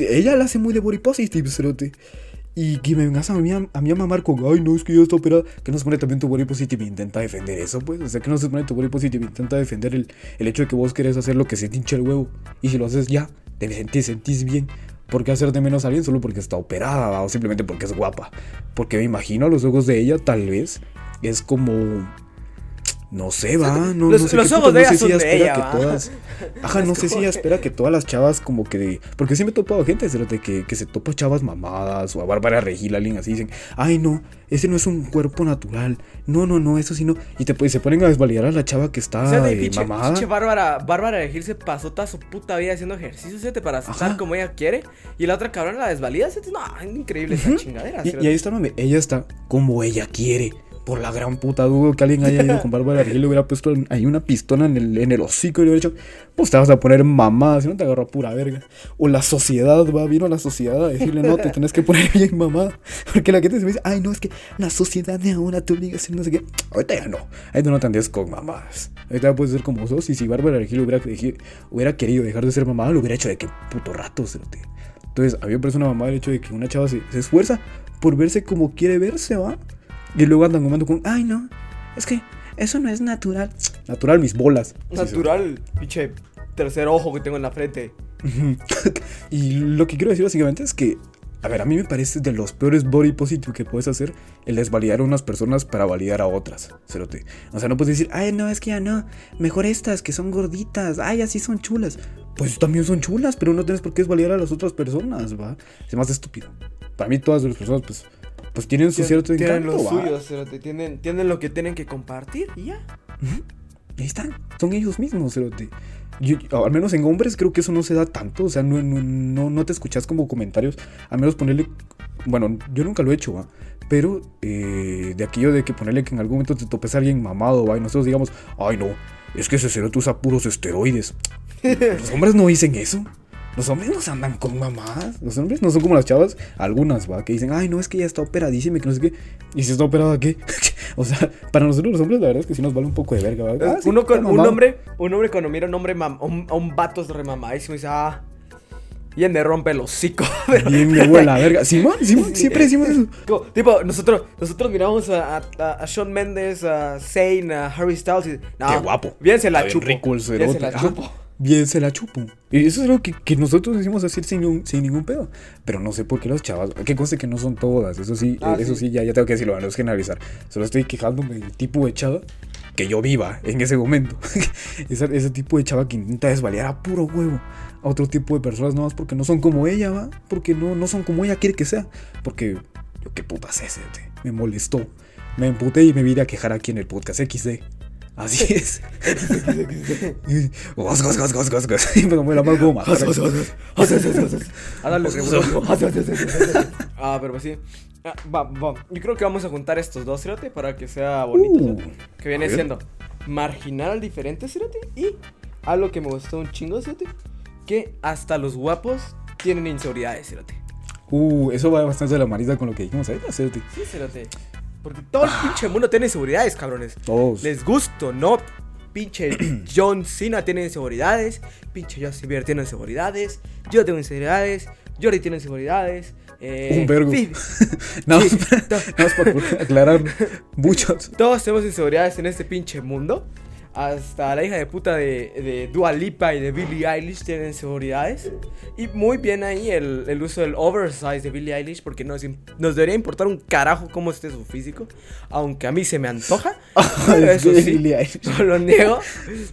ella la hace muy de body positive, cerote. Y que me vengas a mí a, a mí a mamar con, ay, no, es que ya está operada. Que no se pone también tu body positive e intenta defender eso, pues. O sea, que no se pone tu body positive e intenta defender el, el hecho de que vos querés hacer lo que se te hincha el huevo. Y si lo haces ya, te sentís, sentís bien. ¿Por qué hacerte menos a alguien solo porque está operada o simplemente porque es guapa? Porque me imagino a los ojos de ella, tal vez, es como. No sé, va. No, Los- no sé los qué ojos putas, de no sé si ella de espera ella, que todas. Ajá, no sé si ella espera que todas las chavas, como que. Porque sí me he topado gente, cerote, que, que se topa chavas mamadas o a Bárbara Regil, alguien así, dicen, ay, no, ese no es un cuerpo natural. No, no, no, eso sí no. Y te, se ponen a desvalidar a la chava que está O sea, de eh, mamada. Bárbara, Bárbara de Gil se pasó toda su puta vida haciendo ejercicio, ¿sí? para estar Ajá. como ella quiere. Y la otra cabrona la desvalida, ¿sí? No, es increíble esa chingadera. Y ahí está, mami. Ella está como ella quiere. Por la gran puta dudo que alguien haya ido con Bárbara Regil le hubiera puesto ahí una pistola en el, en el hocico y le hubiera dicho, pues te vas a poner mamada, si no te agarro a pura verga. O la sociedad va, vino a la sociedad a decirle, no, te tenés que poner bien mamada. Porque la gente se me dice, ay, no, es que la sociedad de ahora te obliga a hacer no sé qué. Ahorita ya no. Ahorita no te andes con mamadas. Ahorita puedes ser como sos. Y si Bárbara Regil hubiera, hubiera querido dejar de ser mamada, lo hubiera hecho de que puto rato, cerote. Entonces, a mí me parece una mamada el hecho de que una chava se, se esfuerza por verse como quiere verse, ¿va? Y luego andan comiendo con, ay, no, es que eso no es natural. Natural, mis bolas. Natural, pinche tercer ojo que tengo en la frente. y lo que quiero decir básicamente es que A ver, a mí me parece de los peores body positive que puedes hacer el desvalidar a unas personas para validar a otras. Cerote. O sea, no puedes decir, ay, no, es que ya no. Mejor estas que son gorditas. Ay, así son chulas. Pues también son chulas, pero no tienes por qué desvalidar a las otras personas, va. Es más estúpido. Para mí, todas las personas, pues, pues tienen su cierto tienen encanto, lo va. suyo, cerote, tienen, tienen lo que tienen que compartir y ya. Ahí están, son ellos mismos, cerote. Yo- al menos en hombres creo que eso no se da tanto, o sea, no, no, no, no te escuchas como comentarios, al menos ponerle, bueno, yo nunca lo he hecho, ¿va? pero eh, de aquello de que ponerle que en algún momento te topes a alguien mamado, ¿va? y nosotros digamos, ay no, es que ese cerote usa puros esteroides. Los hombres no dicen eso. Los hombres no se andan con mamadas. Los hombres no son como las chavas, algunas, va, que dicen, ay, no, es que ya está operadísima y que no sé qué. ¿Y si está operada qué? o sea, para nosotros los hombres, la verdad es que sí nos vale un poco de verga, ¿va? Ah, sí, uno está con un hombre, un hombre cuando mira a un hombre mam- a un, un vato remamadísimo dice, ah, bien me rompe el hocico. pero- Bien, me huele la verga. Simón, Simón, siempre decimos eso. Como, tipo, nosotros, nosotros miramos a, a, a Shawn Mendes, a Zayn, a Harry Styles y no, Qué guapo. Bien se la Está bien chupo. rico el bien se la chupo. Bien se la chupo. Y eso es algo que, que nosotros decimos así sin, ningún- sin ningún pedo. Pero no sé por qué las chavas. Que conste que no son todas. Eso sí, Ah, eso sí. sí, ya, ya tengo que decirlo. No es generalizar. Solo estoy quejándome del tipo de chava que yo viva en ese momento. ese, ese tipo de chava que intenta desvaliar a puro huevo a otro tipo de personas nomás porque no son como ella, ¿va? Porque no, no son como ella quiere que sea. Porque yo qué putas es ese. Me molestó. Me emputé y me vine a quejar aquí en el podcast XD. Así es. Ah. Ah, pero pues sí. Ah, va, va. Yo creo que vamos a juntar estos dos, Cerote, para que sea bonito. Uh, que viene siendo marginal diferente, Cerote. Y algo que me gustó un chingo, Cerote. Que hasta los guapos tienen inseguridades, Cerote. Uh, eso va bastante de la marita con lo que dijimos ahorita, Cerote. Sí, Cerote. Porque todo el pinche mundo tiene inseguridades, cabrones. Todos. Les gusto, ¿no? Pinche John Cena tiene inseguridades. Pinche Justin Bieber tiene inseguridades. Yo tengo inseguridades. Jordi tiene inseguridades. Eh, Un vergo. No, Sí, nada más para aclarar. Muchos. Todos tenemos inseguridades en este pinche mundo. Hasta la hija de puta de, de Dua Lipa y de Billie Eilish tienen inseguridades. Y muy bien ahí el, el uso del oversize de Billie Eilish. Porque nos, nos debería importar un carajo cómo esté su físico. Aunque a mí se me antoja. pero eso sí, no lo niego.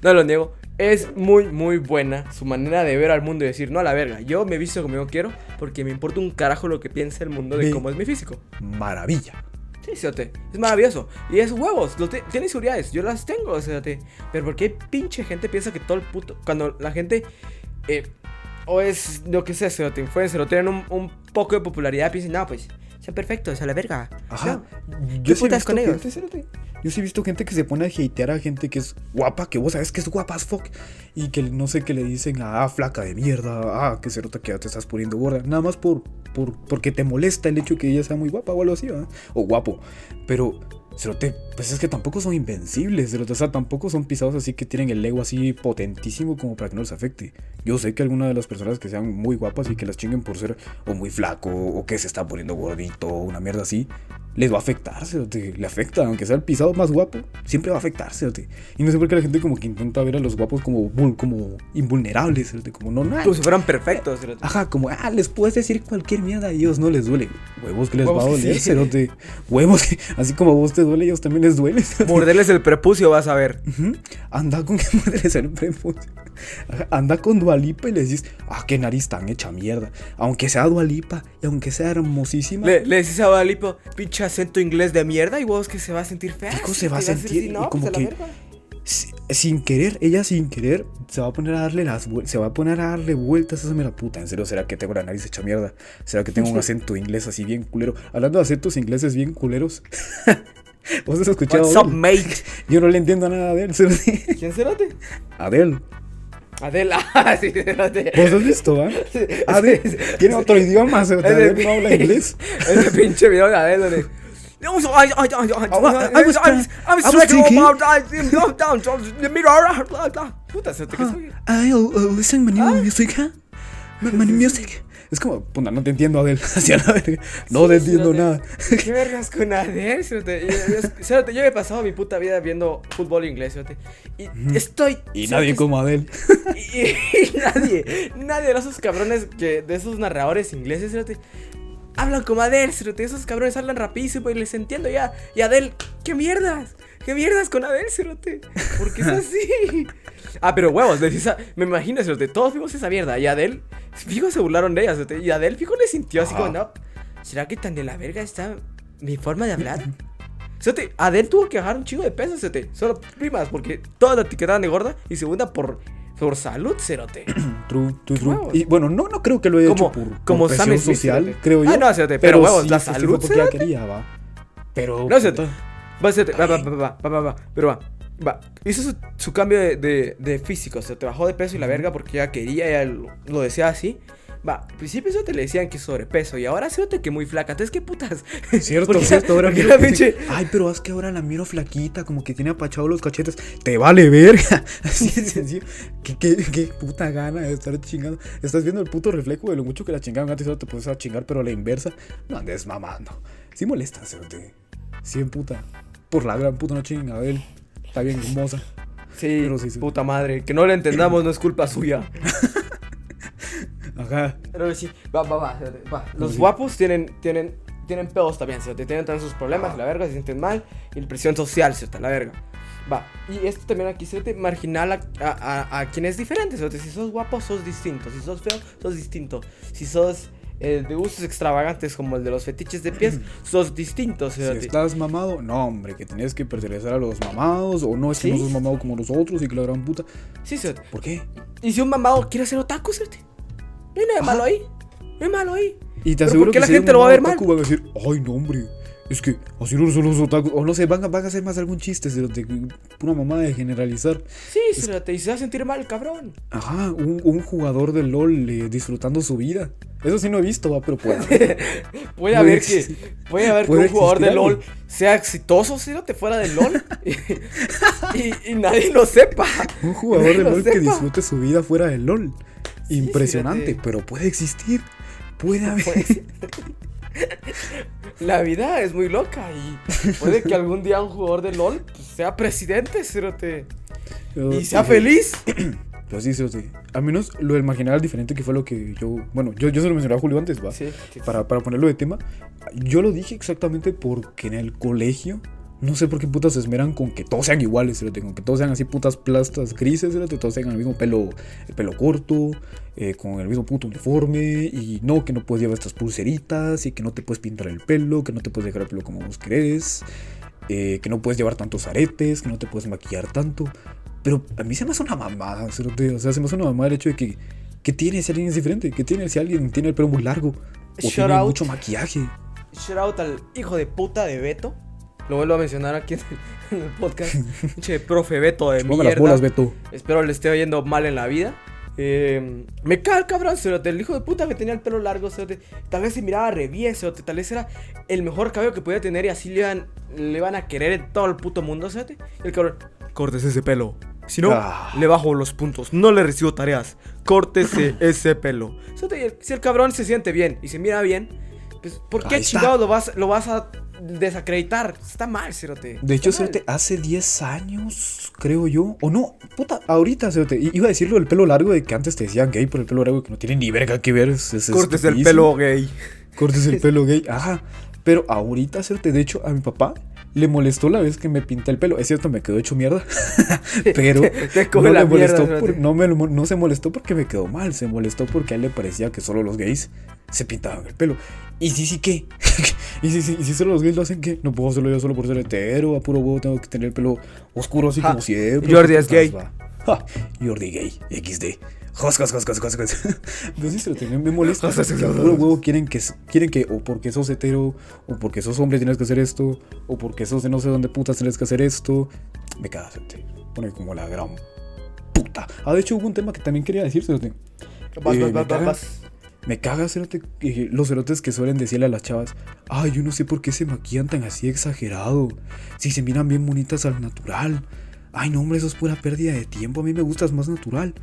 No lo niego. Es muy, muy buena su manera de ver al mundo y decir, no a la verga. Yo me visto como yo quiero porque me importa un carajo lo que piensa el mundo de Ve. cómo es mi físico. Maravilla. Sí, Cerote, es maravilloso. Y es huevos, lo tiene seguridades, yo las tengo, Cerote. Pero ¿por qué pinche gente piensa que todo el puto... Cuando la gente... eh, o es lo que sea, Cerote, influencer, o tienen un, un poco de popularidad, piensan, no, pues, son perfectos, a la verga. Ajá. No, Yo ¿Qué sí putas con ellos? gente. Yo sí he visto gente que se pone a hatear a gente que es guapa, que vos sabes que es guapa as fuck. Y que no sé qué le dicen, ah, flaca de mierda, ah, que se nota que ya te estás poniendo gorda. Nada más por, por, porque te molesta el hecho que ella sea muy guapa o algo así, ¿verdad? O guapo. Pero, cerote, pues es que tampoco son invencibles, cerote. O sea, tampoco son pisados así que tienen el ego así potentísimo como para que no les afecte. Yo sé que alguna de las personas que sean muy guapas y que las chinguen por ser o muy flaco o que se está poniendo gordito o una mierda así, les va a afectar, cerote. Le afecta, aunque sea el pisado más guapo, siempre va a afectar, cerote. Y no sé por qué la gente como que intenta ver a los guapos como, como invulnerables. Como no, no. Como si fueran perfectos, Cerote. Ajá, como, ah, les puedes decir cualquier mierda a ellos no les duele. Huevos que les Huevos va a doler, sí. cerote. Huevos que, así como a vos te duele, a ellos también les duele. Morderles el prepucio, vas a ver. Anda con que madre el prepucio. Anda con Dualipa y le decís, ah, qué nariz tan hecha mierda. Aunque sea Dualipa y aunque sea hermosísima. Le, le decís a Guadalipo, pinche acento inglés de mierda, y vos que se va a sentir fea. Fijo, se va a sentir no, como pues que- sin querer, ella sin querer, se va a poner a darle las se va a poner a darle vueltas a esa mera puta. En serio, ¿será que tengo la nariz hecha mierda? ¿Será que tengo un acento inglés así bien culero? Hablando de acentos ingleses bien culeros. ¿Vos has escuchado? What's a up, Adele? mate? Yo no le entiendo nada de él. cerote. ¿Quién cerote? Adele. Adela. Ah, sí. ¿Vos has visto, ah? Adele. Tiene otro idioma, de- Adele no habla inglés. Ese pinche video de. No, so I, I, I, I, I, I was- I was, I was was thinking about down, the mirror. Puta, se te quedó. I uh, uh, listen my new music, huh? My, my new music. Es como, puta, no te entiendo, Adele. Hacia la verga. No te entiendo nada. ¿Qué vergas con cerote? Yo, yo- yo me he pasado mi puta vida viendo fútbol inglés. Y estoy. Y nadie como Adele. Y, y nadie, nadie de esos cabrones que, de esos narradores ingleses, cerote, hablan como Adel, cerote. Esos cabrones hablan rapidísimo y les entiendo ya. Y Adel, ¿qué mierdas? ¿Qué mierdas con Adel, cerote? ¿Por qué es así? Ah, pero huevos, me imagino, cerote. Todos vimos esa mierda. Y Adel, fijo, se burlaron de ella, cerote. Y Adel, fijo, le sintió así como, no. ¿Será que tan de la verga está mi forma de hablar? Cerote, Adel tuvo que bajar un chingo de peso, cerote. Solo primas, porque todas la etiquetaban de gorda. Y segunda, por, por salud, cerote. True, true, true. Y bueno, no, no creo que lo haya Como- hecho por, como presión social, creo yo. Ah, no, fíjate, pero huevos, la sí, salud, quería, va. Pero. No, puta, Va, fíjate, va, va, va, va, va, va, va, pero va. Va, hizo su, su cambio de, de, de físico, o sea, te bajó de peso y la verga porque ella quería, ella lo, lo deseaba así. Va, al principio eso te le decían que sobrepeso y ahora se que muy flaca. Entonces, ¿qué putas? Cierto, Porque- cierto. Ahora miro la pinche- Ay, pero es que ahora la miro flaquita, como que tiene apachados los cachetes. Te vale verga. Así de sencillo. ¿Qué, qué, qué puta gana de estar chingando. Estás viendo el puto reflejo de lo mucho que la chingaban antes. Ahora te puedes a chingar, pero a la inversa. No andes mamando. Sí molesta, cerote. Sí, en puta. Por la gran puta no chinga. Está bien hermosa. Sí, Pero sí, sí. puta madre. Que no le entendamos no es culpa suya. Ajá. Pero sí, va, va, va. Los sí. guapos tienen, tienen, tienen pedos también, ¿cierto? Tienen también sus problemas, la verga, se sienten mal, y la presión social, ¿cierto? La verga. Va, y esto también aquí se marginal a, a, a, a quien es diferente. Si sos guapo, sos distinto. Si sos feo, sos distinto. Si sos eh, de gustos extravagantes como el de los fetiches de pies, sos distinto, Si estás mamado, no, hombre, que tenés que pertenecer a los mamados. O no es que no sos mamado como los otros y que la gran puta. Sí, ¿cierto? ¿Por qué? Y si un mamado quiere ser otaku, ¿cierto? No hay nada de malo ahí. No hay malo ahí. Y te aseguro ¿por qué que la si gente lo va a ver mal? Van a decir, ay, no, hombre. Es que así no son los otakus. O no sé, van a, van a hacer más algún chiste de pura mamada de generalizar. Sí, ¿cierto? Y se va a sentir mal, cabrón. Ajá, un, un jugador de LOL eh, disfrutando su vida. Eso sí no he visto, va, pero puede. Puede haber que, puede haber que Puede un jugador de. LOL sea exitoso, si no te fuera de LOL y, y- y nadie lo sepa. Un jugador Nadie de lo LOL que disfrute su vida fuera de LOL. Impresionante, pero puede existir. Puede haber. Pues, la vida es muy loca y puede que algún día un jugador de LOL pues, sea presidente, cerote, y sea feliz. Pero sí, sí, sí. Al menos lo del marginal diferente que fue lo que yo. Bueno, yo, yo se lo mencionaba a Julio antes, va. Sí, sí. Para, para ponerlo de tema. Yo lo dije exactamente porque en el colegio. No sé por qué putas se esmeran con que todos sean iguales, con que todos sean así putas plastas grises, cerote, todos tengan el mismo pelo, el pelo corto, eh, con el mismo puto uniforme, y no, que no puedes llevar estas pulseritas, y que no te puedes pintar el pelo, que no te puedes dejar el pelo como vos querés, eh, que no puedes llevar tantos aretes, que no te puedes maquillar tanto. Pero a mí se me hace una mamada, o sea, se me hace una mamada el hecho de que, ¿qué tiene si alguien es diferente? ¿Qué tiene si alguien tiene el pelo muy largo? O Shout tiene out. mucho maquillaje. Shout out al hijo de puta de Beto. Lo vuelvo a mencionar aquí en el, en el podcast. Pinche profe Beto de Ponga las mierda. bolas, Beto. Espero le esté yendo mal en la vida. Eh, me cae el cabrón, cerote, el hijo de puta que tenía el pelo largo, cerote. Tal vez se miraba re bien, cerote, Tal vez era el mejor cabello que podía tener y así le iban, le iban a querer en todo el puto mundo, cerote. Y el cabrón, córtese ese pelo. Si no, Ah. le bajo los puntos. No le recibo tareas. Córtese ese pelo. Cerote, si el cabrón se siente bien y se mira bien, pues, ¿por qué chingados lo vas, lo vas a desacreditar? Está mal, cerote. De hecho. Cerote, hace 10 años, creo yo. O no, puta, ahorita, Cerote. Iba a decirlo del pelo largo de que antes te decían gay por el pelo largo que no tiene ni verga que ver. es- es Córtese el pelo gay. Cortes el pelo gay. Ajá. Pero ahorita, Cerote, de hecho, a mi papá le molestó la vez que me pinté el pelo. Es cierto, me quedó hecho mierda. pero no, le molestó mierda, por- no, me, lo- no se molestó porque me quedó mal. Se molestó porque a él le parecía que solo los gays se pintaban el pelo. Y sí, sí, ¿qué? y si sí, y si solo los gays lo hacen, ¿qué? No puedo hacerlo yo solo por ser hetero. A puro huevo tengo que tener el pelo oscuro así Ja, como siempre. Jordi ¿Qué es gay. Ja, Jordi gay. XD. Jos, jos, jos, jos, jos, jos. Entonces se lo tengo, me molesta. Jos, jos, jos, porque a jos. puro huevo quieren que, quieren que o porque sos hetero, o porque sos hombre tienes que hacer esto, o porque sos de no sé dónde putas tienes que hacer esto. Me caga, gente. Pone como la gran puta. Ah, de hecho hubo un tema que también quería decir, Cerote. Vas, Eh, vas, me vas, caga- vas. Me caga, cerote, eh, los cerotes que suelen decirle a las chavas, ay, yo no sé por qué se maquillan tan así exagerado. Si se miran bien bonitas al natural. Ay, no, hombre, eso es pura pérdida de tiempo. A mí me gustas más natural.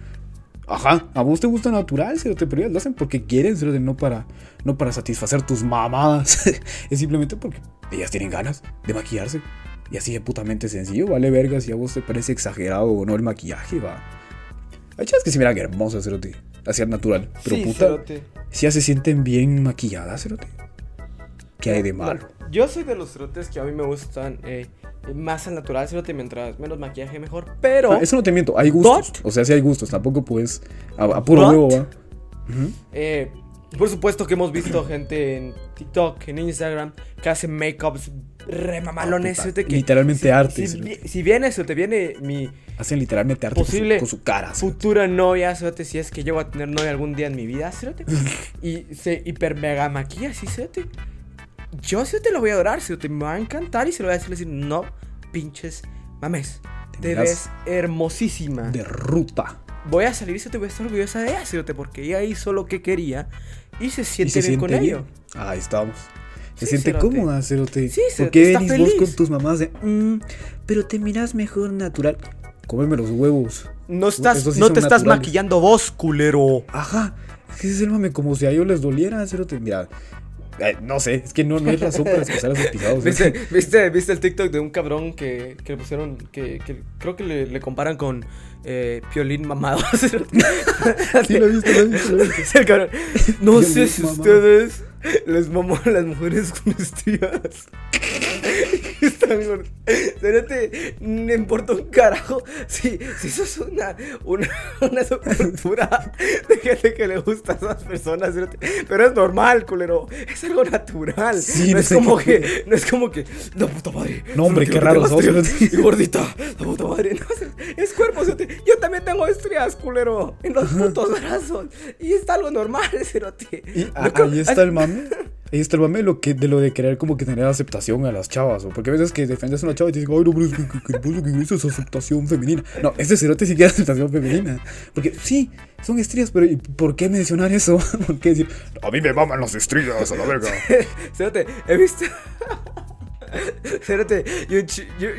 Ajá, a vos te gusta natural, cerote, pero ellas lo hacen porque quieren, cerote, no para, no para satisfacer tus mamadas. es simplemente porque ellas tienen ganas de maquillarse. Y así de putamente sencillo, vale verga si a vos te parece exagerado o no el maquillaje, va. Hay chavas que se miran hermosas, cerote, así al natural. Pero Sí, puta, cerote. si ya se sienten bien maquilladas, cerote. ¿Qué hay de malo? Yo soy de los cerotes que a mí me gustan eh, más al natural, cerote, mientras menos maquillaje mejor. Pero, eso no te miento, hay gustos. But- o sea, sí hay gustos. Tampoco puedes. A, a puro But- huevo, va. eh, por supuesto que hemos visto gente en TikTok, en Instagram, que hace makeups re mamalones. Ah, que literalmente si- arte, Si, vi- si viene eso, te viene mi Hacen literalmente arte con su- con su, cara. futura novia, cerote, si es que llego a tener novia algún día en mi vida, cerote. y se hiper mega maquilla, sí. Yo sí te lo voy a adorar, cerote, me va a encantar y se lo voy a decir, decir no, pinches, mames. Te Te ves hermosísima. De ruta. Voy a salir y se te voy a estar orgullosa de ella, porque ella hizo lo que quería y se Y siente se bien siente con bien. ello. Ahí estamos. Se Sí, siente cerote. cómoda, Cerote. Sí, ¿Por cerote, qué está venís vos con tus mamás de. "Mm, pero te miras mejor natural? Cómeme los huevos. No estás, sí no te estás maquillando vos, culero. Ajá. Es que ese es el mame, como si a ellos les doliera, Cerote. Mira. Eh, no sé, es que no, no hay razón para expresar esos pisados. ¿Viste, viste, viste el TikTok de un cabrón que, que le pusieron, que, que creo que le, le comparan con eh, Piolín mamado. Sí, lo he visto, lo he visto, lo he visto. Es el cabrón. No Piolín sé si mamado. ustedes les mamó a las mujeres con estrías. No importa un carajo. Si, si eso es una, una, una subcultura de gente que le gusta a esas personas. Pero es normal, culero. Es algo natural. Sí, no, no es como que, no es como que. La puta madre. No, hombre, qué raro sos. Y gordita. La puta madre. No, es- cuerpo. Yo también tengo estrías, culero. En los putos brazos. Y es algo normal, cerote. Y No ahí está el mame. Ahí está el mame de lo, que, de lo de querer como que tener aceptación a las chavas. O porque a veces que defendes a una chava y te dicen, ay, no, pero es que, que, que, que, que eso es aceptación femenina. No, ese cerote sí quiere aceptación femenina. Porque sí, son estrías, pero ¿y ¿por qué mencionar eso? ¿Por qué decir, a mí me maman las estrías a la verga? Espérate, he visto. Espérate, y un,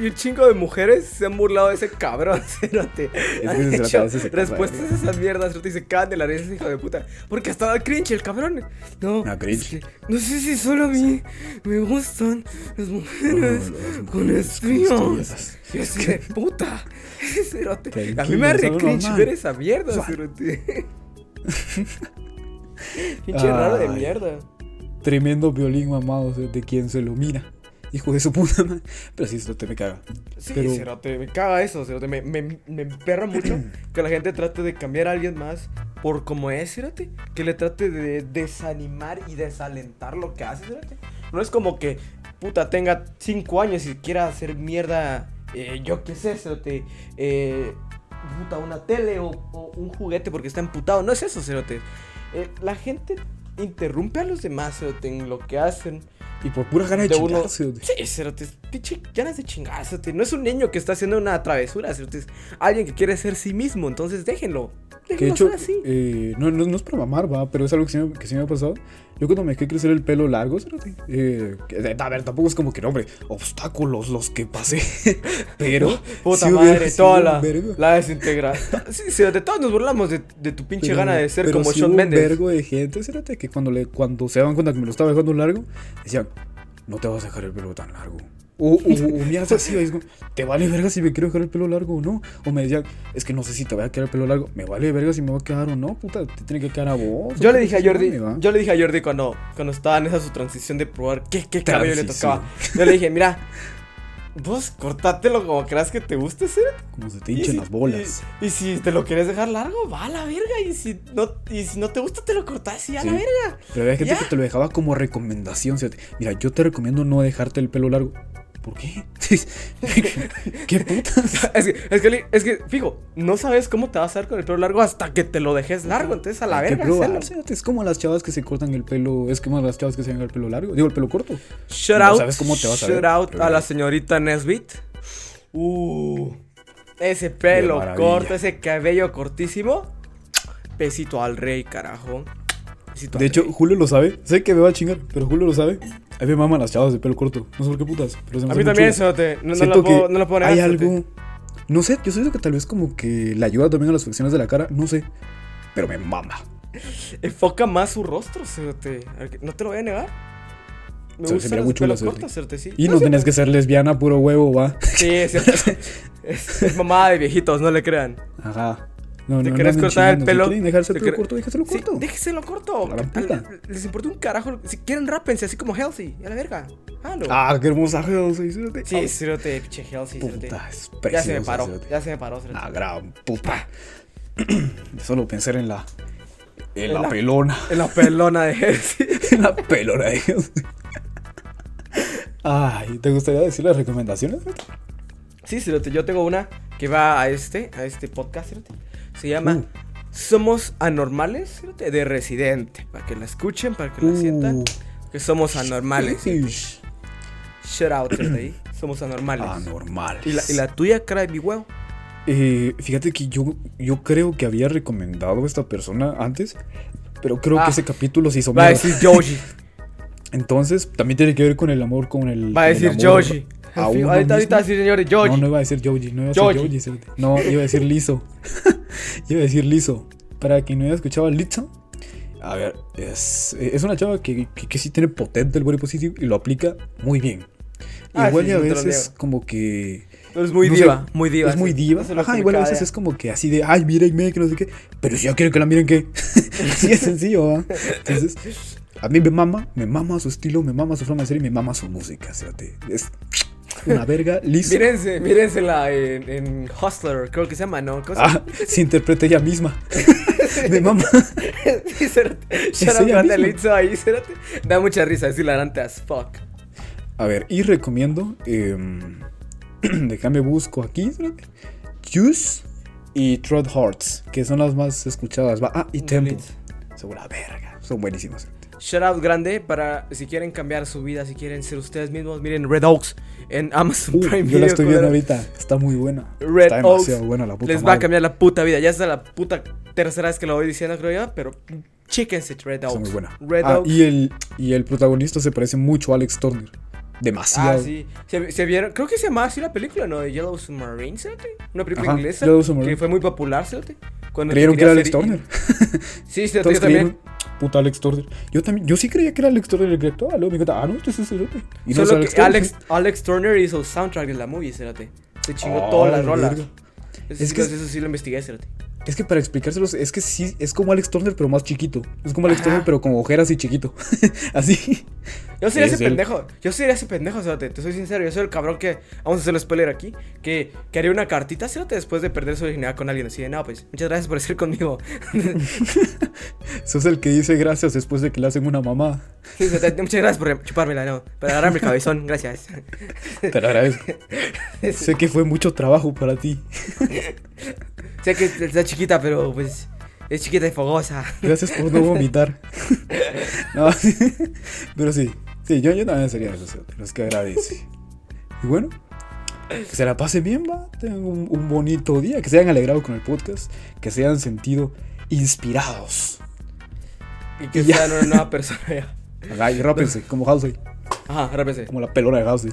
y chingo de mujeres se han burlado de ese cabrón, que Han ese cerote hecho a se respuestas esas mierdas, espérate, y se cagan de la risa, hijo de puta. Porque hasta da cringe el cabrón. No, Ah, cringe. es que no sé si solo a mí me gustan las mujeres con. Y así de puta. Cerote. A mí me da es re cringe normal. ver esa mierda, cerote. Pinche raro de mierda. Tremendo violín mamado de quien se lo mira. Hijo de su puta madre. Pero sí, esto te me caga. Sí, Pero- cerote, me caga eso, cerote. Me, me, me emperra mucho que la gente trate de cambiar a alguien más por como es, cerote. Que le trate de desanimar y desalentar lo que hace, cerote. No es como que, puta, tenga 5 años y quiera hacer mierda, eh, yo qué sé, cerote. Eh, puta, una tele o, o un juguete porque está emputado. No es eso, cerote. Eh, la gente interrumpe a los demás, cerote, en lo que hacen. Y por pura gana de, De uno- chingarse. Sí, cerote, pinche ganas de chingar, cerote. No es un niño que está haciendo una travesura, cerote. Es alguien que quiere ser sí mismo, entonces déjenlo. Que de hecho, así. eh, no, no, no es para mamar, va, pero es algo que sí, me, que sí me ha pasado. Yo cuando me dejé crecer el pelo largo, eh, a ver, tampoco es como que, no, hombre, obstáculos los que pasé. pero. Puta sí madre, toda la, la desintegración. Sí, sí, de todos nos burlamos de, de tu pinche Pero- gana de ser pero como sí hubo Mendes. un vergo de gente, cerote, que cuando, le, cuando se daban cuenta que me lo estaba dejando largo, decían, no te vas a dejar el pelo tan largo. O, o, así, es como, ¿te vale verga si me quiero dejar el pelo largo o no? O me decían, es que no sé si te voy a quedar el pelo largo. ¿Me vale verga si me va a quedar o no? Puta, te tiene que quedar a vos. Yo ¿o le dije a Sí, Jordi, yo le dije a Jordi cuando, cuando estaba en esa su transición de probar qué, qué cabello le tocaba. Yo le dije, mira, vos cortátelo como creas que te guste, cerote. Como se te hinchen si- las bolas. Y, y si te lo quieres dejar largo, va a la verga. Y si no, y si no te gusta, te lo cortas y a la Sí. verga. Pero había gente Ya. que te lo dejaba como recomendación. Mira, yo te recomiendo no dejarte el pelo largo. ¿Por qué? ¿Qué putas? Es que, es que, li- es que, fijo, no sabes cómo te vas a ver con el pelo largo hasta que te lo dejes largo. Entonces, a la Hay verga. Es como las chavas que se cortan el pelo. Es como las chavas que se dejan el pelo largo. Digo, el pelo corto. Shout No out, sabes cómo te vas a shout ver, out pero a la señorita Nesbit. Uh, ese pelo corto, ese cabello cortísimo. Besito al rey, carajo. De hecho. Julio lo sabe. Sé que me va a chingar, pero Julio lo sabe. A mí me maman las chavas de pelo corto. No sé por qué putas. Pero se me a mí también eso te, no, no lo puedo, no lo puedo negar. Hay algo. No sé, yo siento que tal vez como que le ayuda también a las facciones de la cara. No sé. Pero me mama. Enfoca más su rostro, cerote. No te lo voy a negar. Me Se- se muy cerote, sí. Y No no sé, tenés que ser lesbiana, puro huevo, va. Sí, es cierto. es, es mamada de viejitos, no le crean. Ajá. No, ¿Te no, querés cortar el pelo? Quieren dejarse ¿Te el pelo quer- corto, déjaselo Sí, corto. déjeselo corto. La Les importa un carajo. Si quieren, rápense así como Healthy. A la verga. Halo. Ah, qué hermosa Halsey. cerote. Sí, cerote, pinche Healthy. Puta, es Ya se me paró. Ya se me paró. Ah, gran puta. Solo pensar en la. En, En la, la- pelona. En la pelona de Healthy. en la pelona de Dios. Ay, ¿te gustaría decir las recomendaciones? Sí, cerote, yo tengo una que va a este, a este podcast, cerote. Se llama Uh. Somos Anormales, de Residente. Para que la escuchen, para que la sientan. Uh. Que somos anormales. Ish. Shout out, cerote, ahí. Somos anormales. Anormales. ¿Y la, y la tuya, cara de mi huevo? Eh, fíjate que yo, yo creo que había recomendado a esta persona antes, pero creo Ah. que ese capítulo se hizo Va a decir Joji. Entonces, también tiene que ver con el amor, con el. Va a decir amor Ahorita, ahorita mismo. va a decir señor Joji. No, no iba a decir Joji, no iba a decir Joji. Joji. cerote. No, iba a decir liso. iba a decir liso. Para quien no haya escuchado a Lizo, a ver, es, es una chava que, que, que sí tiene potente el body positive y lo aplica muy bien. Ah, Igual sí, y a sí, veces como que... Pero es muy no sé, diva, muy diva. Es muy sí. diva. No Ajá, igual a veces es como que así de, ay, mírenme, que no sé qué. Pero si ya quieren que la miren, ¿qué? sí, es sencillo, ¿va? Entonces, a mí me mama, me mama su estilo, me mama su forma de ser y me mama su música. fíjate. Es una verga lisa. Mírense, mírensela en, en Hustler, creo que se llama, ¿no? ¿Cómo se llama? Ah, se interpreta ella misma. me mama. Sí, Shout out a ahí. Da mucha risa, es hilarante as fuck. A ver, y recomiendo, eh, déjame busco aquí, fíjate. Juice y Trot Hearts, que son las más escuchadas. Va. Ah, y Tempo. Son una verga, son buenísimos. Shout out grande para si quieren cambiar su vida, si quieren ser ustedes mismos, miren Red Oaks en Amazon Uh, Prime yo la estoy viendo ahorita, está muy buena. Red está Oaks demasiado buena la puta Les va a cambiar la puta vida. Ya es la puta tercera vez que lo voy diciendo, creo yo, pero chéquense Red Oaks. Está muy buena. Red Ah, Oaks. y el, y el protagonista se parece mucho a Alex Turner. Demasiado. Ah, sí. Se, se vieron, creo que se llamaba así la película, ¿no? De Yellow Submarine, ¿cierto? Una película Ajá, inglesa Yellow Submarine. que fue muy popular, ¿cierto? Cuando Creyeron que era Alex Turner. Sí. Todos Yo también. puta Alex Turner. Yo también, yo sí creía que era Alex Turner el que actuaba. Luego me di cuenta, ah, no, este es ese cerote. Y no Solo Alex que Turner. Alex, Alex Turner hizo el soundtrack de la movie, ¿cierto? Se chingó Ah, todas las la rolas. Es sí- que- eso sí lo investigué, ¿cierto? Es que para explicárselos, es que sí, es como Alex Turner, pero más chiquito. Es como Alex Ajá. Turner, pero con ojeras y chiquito. Así. Yo sería Es ese él. pendejo. Yo sería ese pendejo, Cerote. Te soy sincero. Yo soy el cabrón que. Vamos a hacer un spoiler aquí. Que, que haría una cartita, Cerote, después de perder su originalidad con alguien. Así de, no, pues, muchas gracias por estar conmigo. Sos el que dice gracias después de que le hacen una mamá. Sí, Cerote, muchas gracias por chupármela, no. Por agarrarme el cabezón, gracias. Te lo agradezco. sé que fue mucho trabajo para ti. Sé que está chiquita, pero pues. Es chiquita y fogosa. Gracias por no vomitar. no, sí. Pero sí. Sí, yo, yo también sería de los que agradece. Y bueno, que se la pase bien, va. Tengan un, un bonito día. Que se hayan alegrado con el podcast. Que se hayan sentido inspirados. Y que sean una nueva persona ya. Ajá, y rápense, como Halsey. Ajá, rápese. Como la pelona de Halsey.